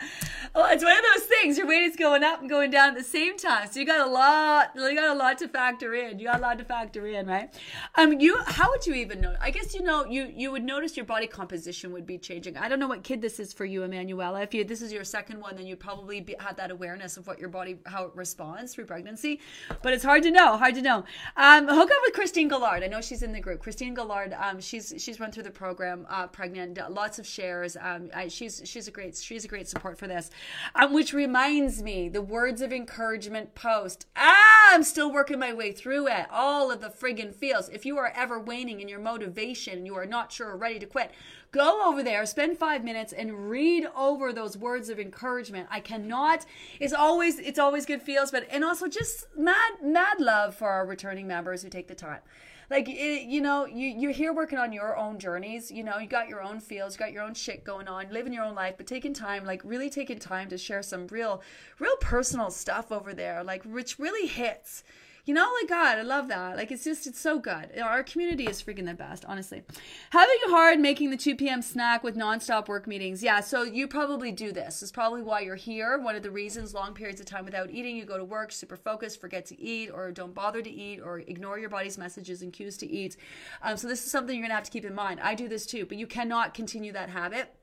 [SPEAKER 1] Well, it's one of those things. Your weight is going up and going down at the same time. So you got a lot, you got a lot to factor in. You got a lot to factor in, right? Um, you, how would you even know? I guess you know, you you would notice your body composition would be changing. I don't know what kid this is for you, Emanuela. If you this is your second one, then you'd probably be, had that awareness of what your body how it responds through pregnancy. But it's hard to know. Hard to know. Um, hook up with Christine Gallard. I know she's in the group. Christine Gallard. Um, she's she's run through the program, uh, pregnant. Lots of shares. Um, I, she's she's a great she's a great support for this. Um, which reminds me, the words of encouragement post. Ah, I'm still working my way through it. All of the friggin' feels. If you are ever waning in your motivation, you are not sure or ready to quit Go over there, spend five minutes and read over those words of encouragement. I cannot, it's always, it's always good feels, but, and also just mad, mad love for our returning members who take the time like it, you know you, you're here working on your own journeys you know you got your own feels you got your own shit going on living your own life but taking time like really taking time to share some real real personal stuff over there like which really hits you know, like God, I love that. Like it's just, it's so good. Our community is freaking the best, honestly. Having a hard making the 2 p.m. snack with nonstop work meetings. Yeah, so you probably do this. It's probably why you're here. One of the reasons long periods of time without eating, you go to work super focused, forget to eat, or don't bother to eat, or ignore your body's messages and cues to eat. Um, so this is something you're gonna have to keep in mind. I do this too, but you cannot continue that habit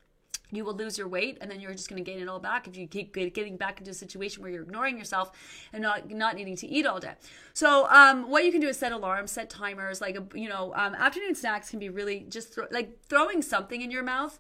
[SPEAKER 1] you will lose your weight and then you're just going to gain it all back if you keep getting back into a situation where you're ignoring yourself and not not needing to eat all day so um, what you can do is set alarms set timers like a, you know um, afternoon snacks can be really just like throwing something in your mouth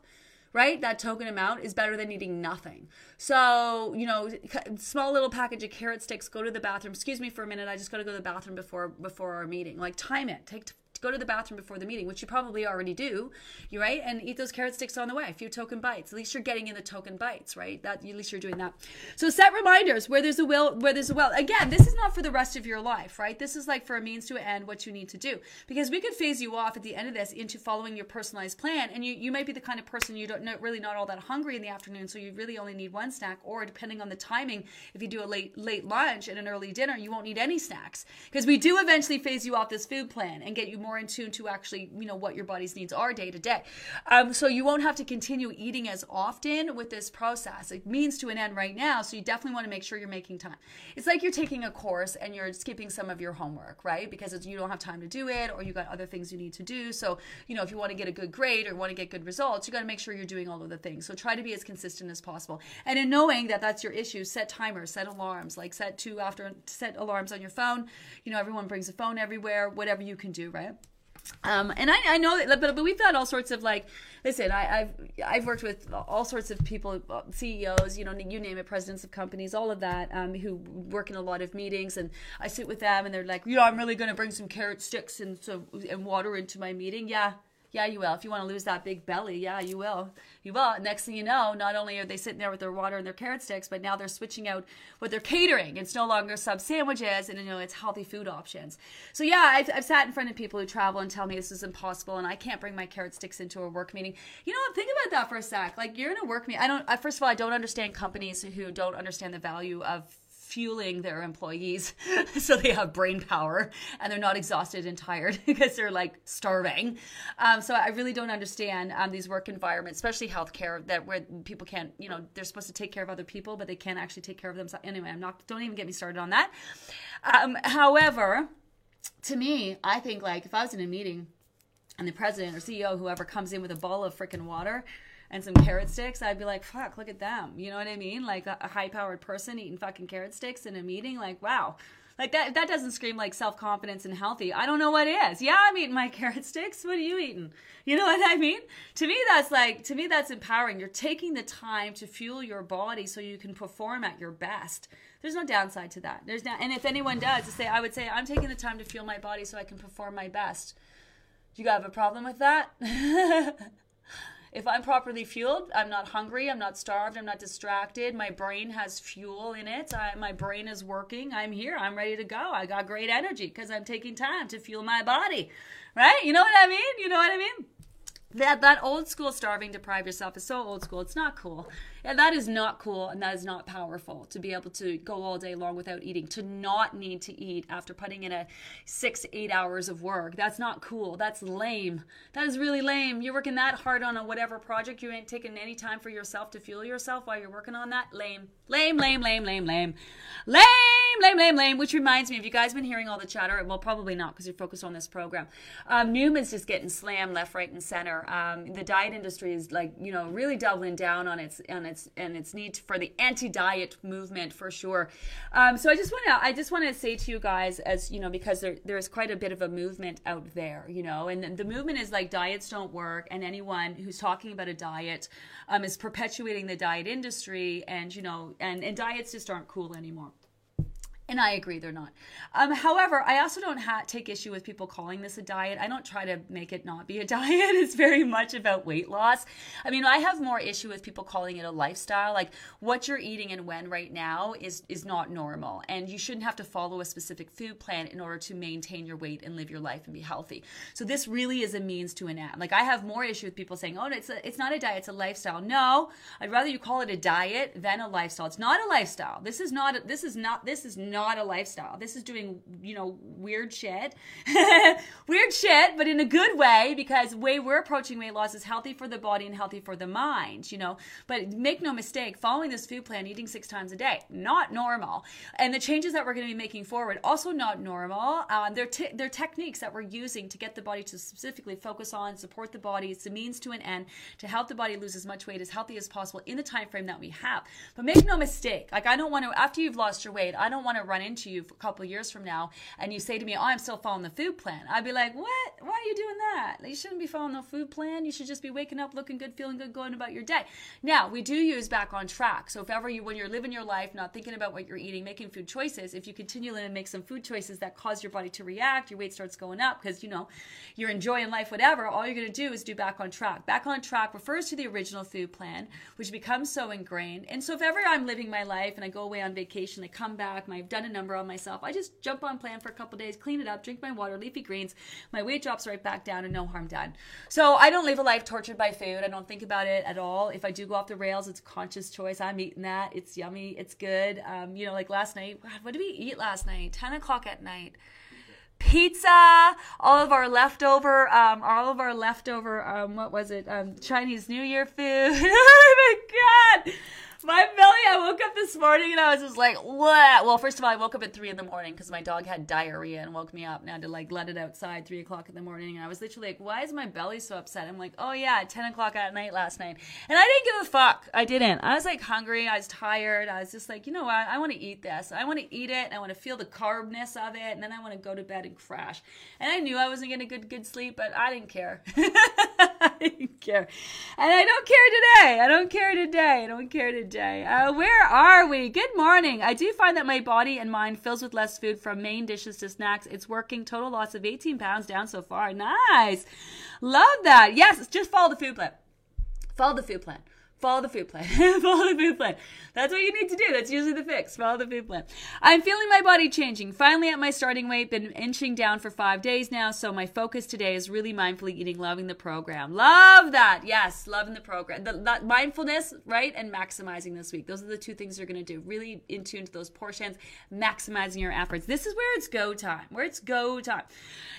[SPEAKER 1] right? That token amount is better than eating nothing. So, you know, small little package of carrot sticks, go to the bathroom. Excuse me for a minute. I just got to go to the bathroom before before our meeting. Like time it. Take go to the bathroom before the meeting, which you probably already do, you right, and eat those carrot sticks on the way. A few token bites. At least you're getting in the token bites, right? That at least you're doing that. So set reminders where there's a will, where there's a will. Again, this is not for the rest of your life, right? This is like for a means to an end, what you need to do, because we could phase you off at the end of this into following your personalized plan, and you you might be the kind of person you don't know, really not all that hungry in the afternoon, so you really only need one snack, or depending on the timing, if you do a late late lunch and an early dinner, you won't need any snacks because we do eventually phase you off this food plan and get you more in tune to actually actually, you know, what your body's needs are day to day. Um, so you won't have to continue eating as often with this process. It means to an end right now. So you definitely want to make sure you're making time. It's like you're taking a course and you're skipping some of your homework, right? Because you don't have time to do it or you got other things you need to do. So, you know, if you want to get a good grade or want to get good results, you got to make sure you're doing all of the things. So try to be as consistent as possible. And in knowing that that's your issue, set timers, set alarms, like set two after, set alarms on your phone. You know, everyone brings a phone everywhere, whatever you can do, right? Um, and I, I know that, but, but we've had all sorts of like, listen, I, have I've worked with all sorts of people, CEOs, you know, you name it, presidents of companies, all of that, um, who work in a lot of meetings, and I sit with them, and they're like, you know, I'm really going to bring some carrot sticks and so and water into my meeting. Yeah, yeah, you will. If you want to lose that big belly, yeah, you will. You will. Next thing you know, not only are they sitting there with their water and their carrot sticks, but now they're switching out what they're catering. It's no longer sub sandwiches, and you know it's healthy food options. So yeah, I've, I've sat in front of people who travel and tell me this is impossible, and I can't bring my carrot sticks into a work meeting. You know, what? think about that for a sec. Like you're in a work meeting. I don't. First of all, I don't understand companies who don't understand the value of fueling their employees <laughs> so they have brain power and they're not exhausted and tired <laughs> because they're like starving. Um, so I really don't understand um, these work environments, especially healthcare, that where people can't, you know, they're supposed to take care of other people, but they can't actually take care of themselves. Anyway, I'm not. Don't even get me started on that. Um, however, to me, I think like if I was in a meeting and the president or CEO, whoever comes in with a ball of freaking water and some carrot sticks, I'd be like, fuck, look at them. You know what I mean? Like a, high powered person eating fucking carrot sticks in a meeting. Like, wow. Like that, that doesn't scream like self confidence and healthy. I don't know what is. Yeah, I'm eating my <laughs> carrot sticks. What are you eating? You know what I mean? To me, that's like, to me, that's empowering. You're taking the time to fuel your body so you can perform at your best. There's no downside to that. There's not, and if anyone does, to say, I would say, I'm taking the time to fuel my body so I can perform my best. Do you have a problem with that? <laughs> if I'm properly fueled, I'm not hungry, I'm not starved, I'm not distracted. My brain has fuel in it. I, my brain is working. I'm here. I'm ready to go. I got great energy because I'm taking time to fuel my body. Right? You know what I mean? You know what I mean? That that old school starving deprive yourself is so old school. It's not cool. That is not cool and that is not powerful to be able to go all day long without eating, to not need to eat after putting in a six, eight hours of work. That's not cool. That's lame. That is really lame. You're working that hard on a whatever project. You ain't taking any time for yourself to fuel yourself while you're working on that. Lame. Lame, lame, lame, lame, lame. Lame, lame, lame, lame. Which reminds me, have you guys been hearing all the chatter? Well, probably not because you're focused on this program. Um, Noom's just getting slammed left, right, and center. Um, the diet industry is like, you know, really doubling down on its on its and its need for the anti-diet movement for sure. Um, so I just want to I just want to say to you guys as you know because there there is quite a bit of a movement out there, you know, and the movement is like diets don't work, and anyone who's talking about a diet um, is perpetuating the diet industry, and you know, and and diets just aren't cool anymore. And I agree, they're not. Um, however, I also don't ha- take issue with people calling this a diet. I don't try to make it not be a <laughs> diet. It's very much about weight loss. I mean, I have more issue with people calling it a lifestyle. Like what you're eating and when right now is is not normal, and you shouldn't have to follow a specific food plan in order to maintain your weight and live your life and be healthy. So this really is a means to an end. Like I have more issue with people saying, "Oh, it's a, it's not a diet, it's a lifestyle." No, I'd rather you call it a diet than a lifestyle. It's not a lifestyle. This is not. This is not. This is not not a lifestyle. This is doing, you know, weird shit. <laughs> weird shit, but in a good way because the way we're approaching weight loss is healthy for the body and healthy for the mind, you know. But make no mistake, following this food plan, eating six times a day, not normal. And the changes that we're going to be making forward, also not normal. Um, they're, they're techniques that we're using to get the body to specifically focus on, support the body. It's a means to an end to help the body lose as much weight as healthy as possible in the time frame that we have. But make no mistake, like I don't want to, after you've lost your weight, I don't want to run into you a couple years from now and you say to me, Oh, I'm still following the food plan, I'd be like, What? Why are you doing that? You shouldn't be following the food plan. You should just be waking up looking good, feeling good, going about your day. Now, we do use back on track. So if ever you, when you're living your life, not thinking about what you're eating, making food choices, if you continually make some food choices that cause your body to react, your weight starts going up because, you know, you're enjoying life, whatever, all you're going to do is do back on track. Back on track refers to the original food plan, which becomes so ingrained. And so if ever I'm living my life and I go away on vacation, I come back, I've done a number on myself, I just jump on plan for a couple days, clean it up, drink my water, leafy greens, my weight drops right back down and no harm done. So I don't live a life tortured by food. I don't think about it at all. If I do go off the rails, it's conscious choice. I'm eating that. It's yummy. It's good. Um, you know, like last night, God, what did we eat last night? 10 o'clock at night pizza, all of our leftover, um, all of our leftover, um, what was it? Um, Chinese New Year food. <laughs> oh my god! My belly, I woke up this morning and I was just like, what? Well, first of all, I woke up at three in the morning because my dog had diarrhea and woke me up and I had to like let it outside three o'clock in the morning. And I was literally like, why is my belly so upset? I'm like, oh yeah, 10 o'clock at night last night. And I didn't give a fuck. I didn't. I was like hungry. I was tired. I was just like, you know what? I want to eat this. I want to eat it. I want to feel the carbness of it. And then I want to go to bed and crash. And I knew I wasn't getting a good, good sleep, but I didn't care. <laughs> <laughs> I didn't care. And I don't care today. I don't care today. I don't care today. Uh, where are we? Good morning. I do find that my body and mind fills with less food from main dishes to snacks. It's working. Total loss of 18 pounds down so far. Nice. Love that. Yes, just follow the food plan. Follow the food plan. Follow the food plan. <laughs> Follow the food plan. That's what you need to do. That's usually the fix. Follow the food plan. I'm feeling my body changing. Finally at my starting weight. Been inching down for five days now. So my focus today is really mindfully eating, loving the program. Love that. Yes, loving the program. The, mindfulness, right, and maximizing this week. Those are the two things you're going to do. Really in tune to those portions, maximizing your efforts. This is where it's go time. Where it's go time.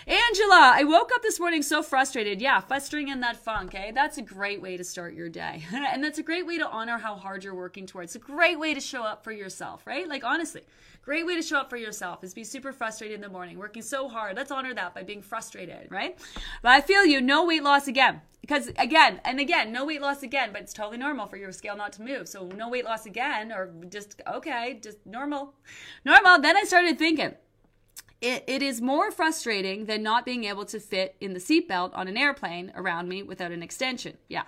[SPEAKER 1] Angela, I woke up this morning so frustrated. Yeah, festering in that funk. Eh, that's a great way to start your day, <laughs> and that's a great way to honor how hard you're working towards. It's a great way to show up for yourself, right? Like honestly, great way to show up for yourself is be super frustrated in the morning, working so hard. Let's honor that by being frustrated, right? But I feel you, no weight loss again. Because again and again, no weight loss again, but it's totally normal for your scale not to move. So no weight loss again, or just okay, just normal, normal. Then I started thinking, it, it is more frustrating than not being able to fit in the seatbelt on an airplane around me without an extension. Yeah.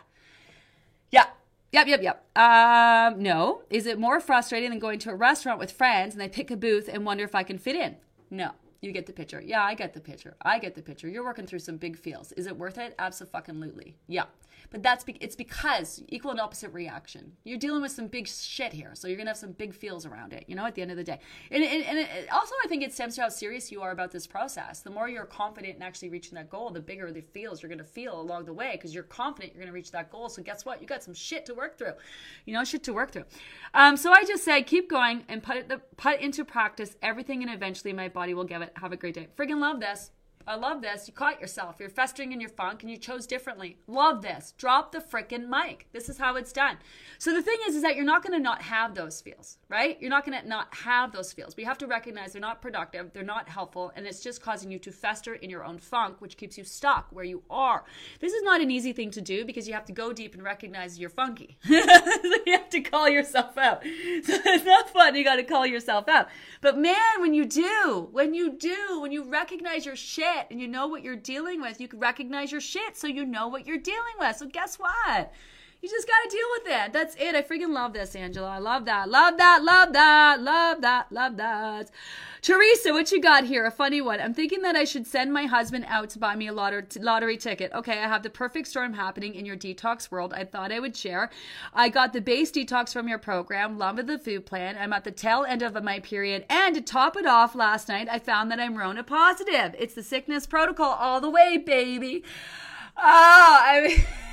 [SPEAKER 1] Yeah. Yep, yep, yep. Um, no. Is it more frustrating than going to a restaurant with friends and they pick a booth and wonder if I can fit in? No. You get the picture. Yeah, I get the picture. I get the picture. You're working through some big feels. Is it worth it? Absolutely. Yeah. But that's be- it's because equal and opposite reaction. You're dealing with some big shit here, so you're gonna have some big feels around it. You know, at the end of the day, and, and, and it, also I think it stems to how serious you are about this process. The more you're confident in actually reaching that goal, the bigger the feels you're gonna feel along the way because you're confident you're gonna reach that goal. So guess what? You got some shit to work through. You know, shit to work through. Um, so I just said keep going and put it the, put into practice everything, and eventually my body will give it. Have a great day. Friggin' love this. I love this. You caught yourself. You're festering in your funk and you chose differently. Love this. Drop the frickin' mic. This is how it's done. So the thing is, is that you're not to not have those feels, right? You're not to not have those feels. You have to recognize they're not productive, they're not helpful, and it's just causing you to fester in your own funk, which keeps you stuck where you are. This is not an easy thing to do because you have to go deep and recognize you're funky. <laughs> you have to call yourself out. <laughs> So it's not fun. You got to call yourself out. But man, when you do, when you do, when you recognize your shit and you know what you're dealing with, you can recognize your shit so you know what you're dealing with. So guess what? You just got to deal with it. That's it. I freaking love this, Angela. I love that. Love that. Love that. Love that. Love that. Teresa, what you got here? A funny one. I'm thinking that I should send my husband out to buy me a lottery, lottery ticket. Okay, I have the perfect storm happening in your detox world. I thought I would share. I got the base detox from your program, love of the food plan. I'm at the tail end of my period. And to top it off, last night I found that I'm Rona positive. It's the sickness protocol all the way, baby. Oh, I mean. <laughs>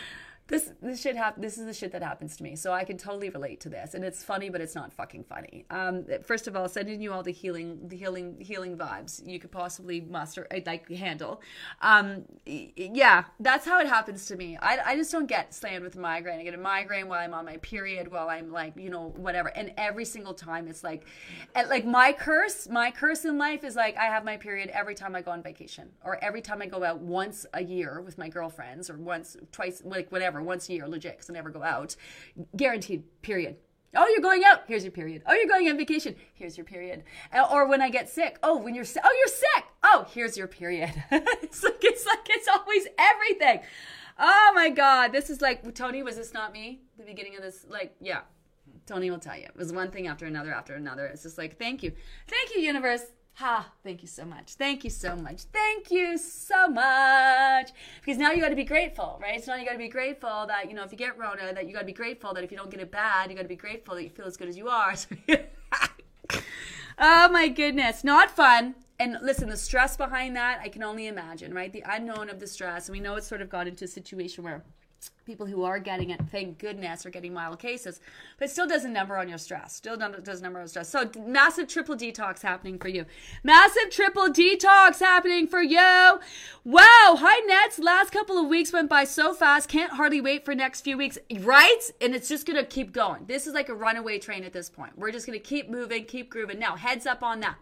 [SPEAKER 1] this this shit hap- this is the shit that happens to me. So i can totally relate to this. And it's funny but it's not fucking funny. Um, first of all sending you all the healing the healing healing vibes you could possibly muster uh, like handle. Um, yeah that's how it happens to me. I, I just don't get slammed with migraine. I get a migraine while i'm on my period while i'm like you know whatever. And every single time it's like like my curse my curse in life is like i have my period every time i go on vacation or every time i go out once a year with my girlfriends or once twice like whatever once a year, legit, because I never go out. Guaranteed, period. Oh, you're going out. Here's your period. Oh, you're going on vacation. Here's your period. Uh, Or when I get sick. Oh, when you're sick. Oh, you're sick. Oh, here's your period. <laughs> it's like it's like it's always everything. Oh my God, this is like Tony. Was this not me? The beginning of this, like, yeah. Tony will tell you. It was one thing after another after another. It's just like, thank you, thank you, universe. Ha! Thank you so much. Thank you so much. Thank you so much. Because now you got to be grateful, right? So now you got to be grateful that you know if you get Rona, that you got to be grateful that if you don't get it bad, you got to be grateful that you feel as good as you are. <laughs> <laughs> oh my goodness, not fun. And listen, the stress behind that, I can only imagine, right? The unknown of the stress. And we know it's sort of got into a situation where people who are getting it, thank goodness, are getting mild cases, but still does a number on your stress. Still does a number on stress. So massive triple detox happening for you. Massive triple detox happening for you. Wow. Hi, Nets. Last couple of weeks went by so fast. Can't hardly wait for next few weeks. Right? And it's just going to keep going. This is like a runaway train at this point. We're just going to keep moving, keep grooving. Now, heads up on that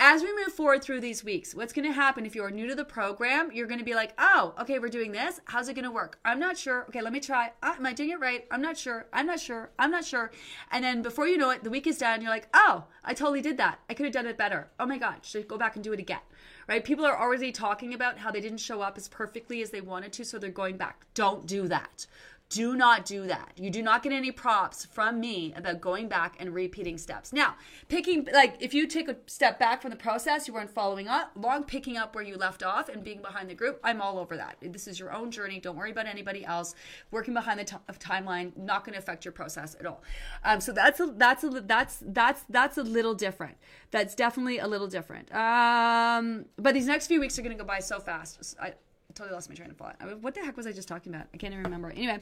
[SPEAKER 1] as we move forward through these weeks, what's going to happen if you're new to the program? You're going to be like, oh, okay, we're doing this. How's it going to work? I'm not sure. Okay, let me try. Uh, am I doing it right? I'm not sure. I'm not sure. I'm not sure. And then before you know it, the week is done. You're like, oh, I totally did that. I could have done it better. Oh my God, should I go back and do it again? Right? People are already talking about how they didn't show up as perfectly as they wanted to, so they're going back. Don't do that. Do not do that. You do not get any props from me about going back and repeating steps. Now, picking, like, if you take a step back from the process, you weren't following up, long picking up where you left off and being behind the group, I'm all over that. This is your own journey. Don't worry about anybody else. Working behind the t- timeline, not going to affect your process at all. Um, so that's a, that's a, that's, that's, that's a little different. That's definitely a little different. Um, but these next few weeks are going to go by so fast. I, totally lost my train of thought. What the heck was I just talking about? I can't even remember. Anyway,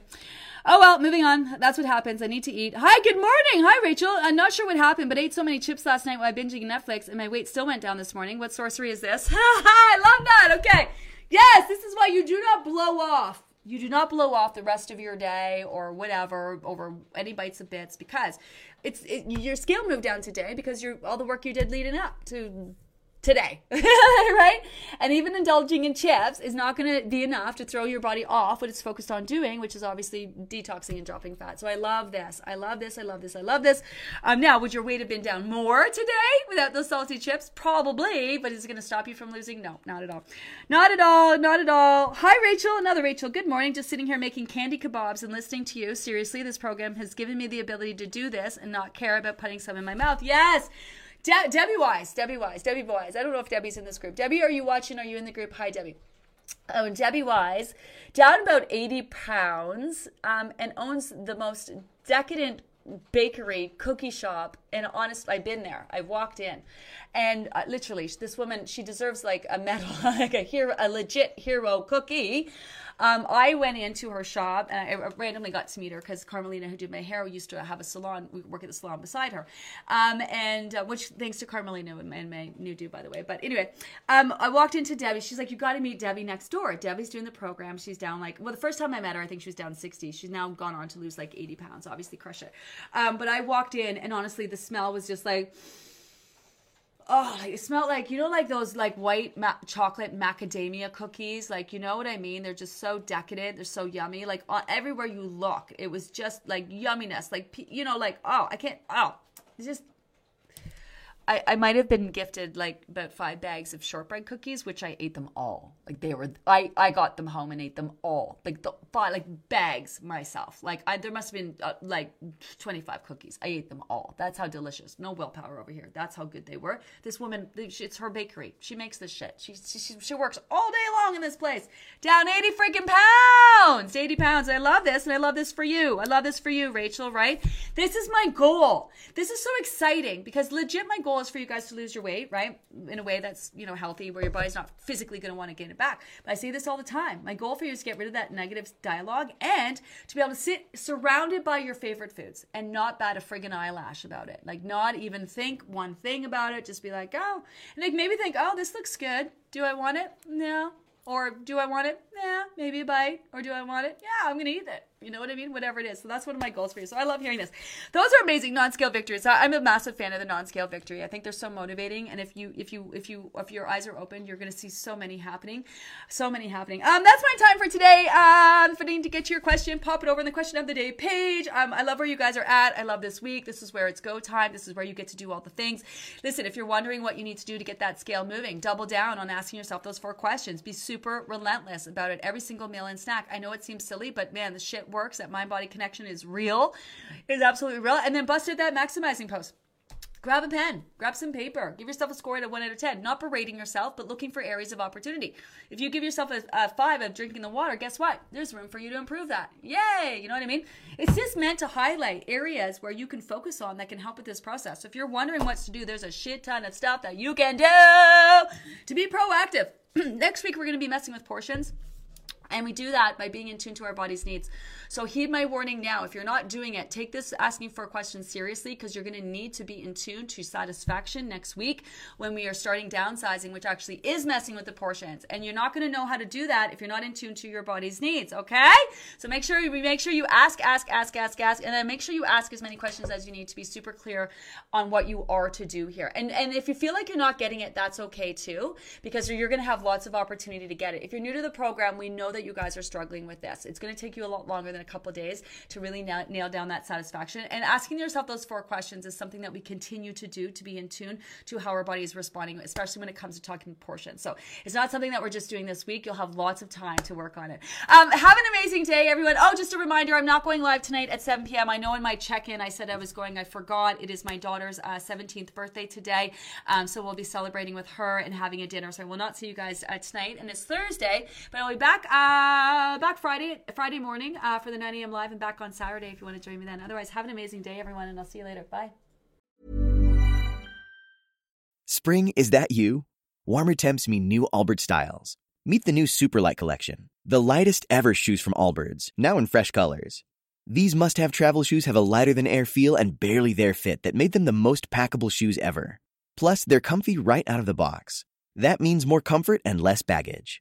[SPEAKER 1] oh well, moving on. That's what happens. I need to eat. Hi, good morning. Hi, Rachel. I'm not sure what happened, but I ate so many chips last night while binging Netflix, and my weight still went down this morning. What sorcery is this? <laughs> I love that. Okay. Yes, this is why you do not blow off. You do not blow off the rest of your day or whatever over any bites of bits because it's it, your scale moved down today because you're all the work you did leading up to today, <laughs> right? And even indulging in chips is not going to be enough to throw your body off what it's focused on doing, which is obviously detoxing and dropping fat. So I love this. I love this. I love this. I love this. Um, now, would your weight have been down more today without those salty chips? Probably, but is it going to stop you from losing? No, not at all. Not at all. Not at all. Hi, Rachel. Another Rachel. Good morning. Just sitting here making candy kebabs and listening to you. Seriously, this program has given me the ability to do this and not care about putting some in my mouth. Yes. De- Debbie Wise, Debbie Wise, Debbie Wise. I don't know if Debbie's in this group. Debbie, are you watching? Are you in the group? Hi, Debbie. Oh, Debbie Wise, down about 80 pounds, um, and owns the most decadent bakery cookie shop and honest i've been there i've walked in and uh, literally this woman she deserves like a medal <laughs> like a hero a legit hero cookie um, I went into her shop and I randomly got to meet her because Carmelina, who did my hair, used to have a salon. We work at the salon beside her, um, and uh, which thanks to Carmelina and my new do, by the way. But anyway, um, I walked into Debbie. She's like, "You got to meet Debbie next door." Debbie's doing the program. She's down like well, the first time I met her, I think she was down sixty. She's now gone on to lose like eighty pounds. Obviously, crush it. Um, but I walked in and honestly, the smell was just like oh, like it smelled like you know, like those like white ma- chocolate macadamia cookies. Like you know what I mean? They're just so decadent. They're so yummy. Like uh, everywhere you look, it was just like yumminess. Like you know, like oh, I can't. Oh, it's just I, I might have been gifted like about five bags of shortbread cookies, which I ate them all. Like they were, I, I got them home and ate them all. Like the like bags myself. Like I, there must have been uh, like 25 cookies. I ate them all. That's how delicious. No willpower over here. That's how good they were. This woman, it's her bakery. She makes this shit. She, she, she works all day long in this place. Down 80 freaking pounds. 80 pounds. I love this and I love this for you. I love this for you, Rachel, right? This is my goal. This is so exciting because legit my goal is for you guys to lose your weight, right? In a way that's, you know, healthy, where your body's not physically going to want to gain it back. But I say this all the time. My goal for you is to get rid of that negative dialogue and to be able to sit surrounded by your favorite foods and not bat a friggin' eyelash about it. Like, not even think one thing about it. Just be like, oh, and like maybe think, oh, this looks good. Do I want it? No. Or do I want it? Yeah, maybe a bite. Or do I want it? Yeah, I'm going to eat it. You know what I mean? Whatever it is. So that's one of my goals for you. So I love hearing this. Those are amazing non-scale victories. I- I'm a massive fan of the non-scale victory. I think they're so motivating. And if you, if you, if you, if your eyes are open, you're to see so many happening, so many happening. Um, that's my time for today. Um, for to get to your question, pop it over in the question of the day page. Um, I love where you guys are at. I love this week. This is where it's go time. This is where you get to do all the things. Listen, if you're wondering what you need to do to get that scale moving, double down on asking yourself those four questions. Be super relentless about it every single meal and snack. I know it seems silly, but man, the shit works. That mind body connection is real, is absolutely real. And then busted that maximizing post. Grab a pen, grab some paper, give yourself a score at a 1 out of 10. Not berating yourself, but looking for areas of opportunity. If you give yourself a, a 5 of drinking the water, guess what? There's room for you to improve that. Yay! You know what I mean? It's just meant to highlight areas where you can focus on that can help with this process. So if you're wondering what to do, there's a shit ton of stuff that you can do to be proactive. <clears throat> Next week, we're going to be messing with portions. And we do that by being in tune to our body's needs. So heed my warning now. If you're not doing it, take this asking for a question seriously because you're going to need to be in tune to satisfaction next week when we are starting downsizing, which actually is messing with the portions. And you're not going to know how to do that if you're not in tune to your body's needs. Okay? So make sure you make sure you ask, ask, ask, ask, ask, and then make sure you ask as many questions as you need to be super clear on what you are to do here. And and if you feel like you're not getting it, that's okay too, because you're going to have lots of opportunity to get it. If you're new to the program, we know that you guys are struggling with this. It's going to take you a lot longer than a couple days to really nail, nail down that satisfaction. And asking yourself those four questions is something that we continue to do to be in tune to how our body is responding, especially when it comes to talking portions. So it's not something that we're just doing this week. You'll have lots of time to work on it. Um, have an amazing day, everyone. Oh, just a reminder, I'm not going live tonight at 7 p.m. I know in my check-in I said I was going. I forgot. It is my daughter's uh, 17th birthday today, um, so we'll be celebrating with her and having a dinner. So I will not see you guys uh, tonight, and it's Thursday, but I'll be back uh, back Friday Friday morning uh, for the 9 a.m. live, and back on Saturday if you want to join me then. Otherwise, have an amazing day, everyone, and I'll see you later. Bye.
[SPEAKER 3] Spring, is that you? Warmer temps mean new Allbirds styles. Meet the new Superlight collection, the lightest ever shoes from Allbirds, now in fresh colors. These must have travel shoes have a lighter than air feel and barely there fit that made them the most packable shoes ever. Plus, they're comfy right out of the box. That means more comfort and less baggage.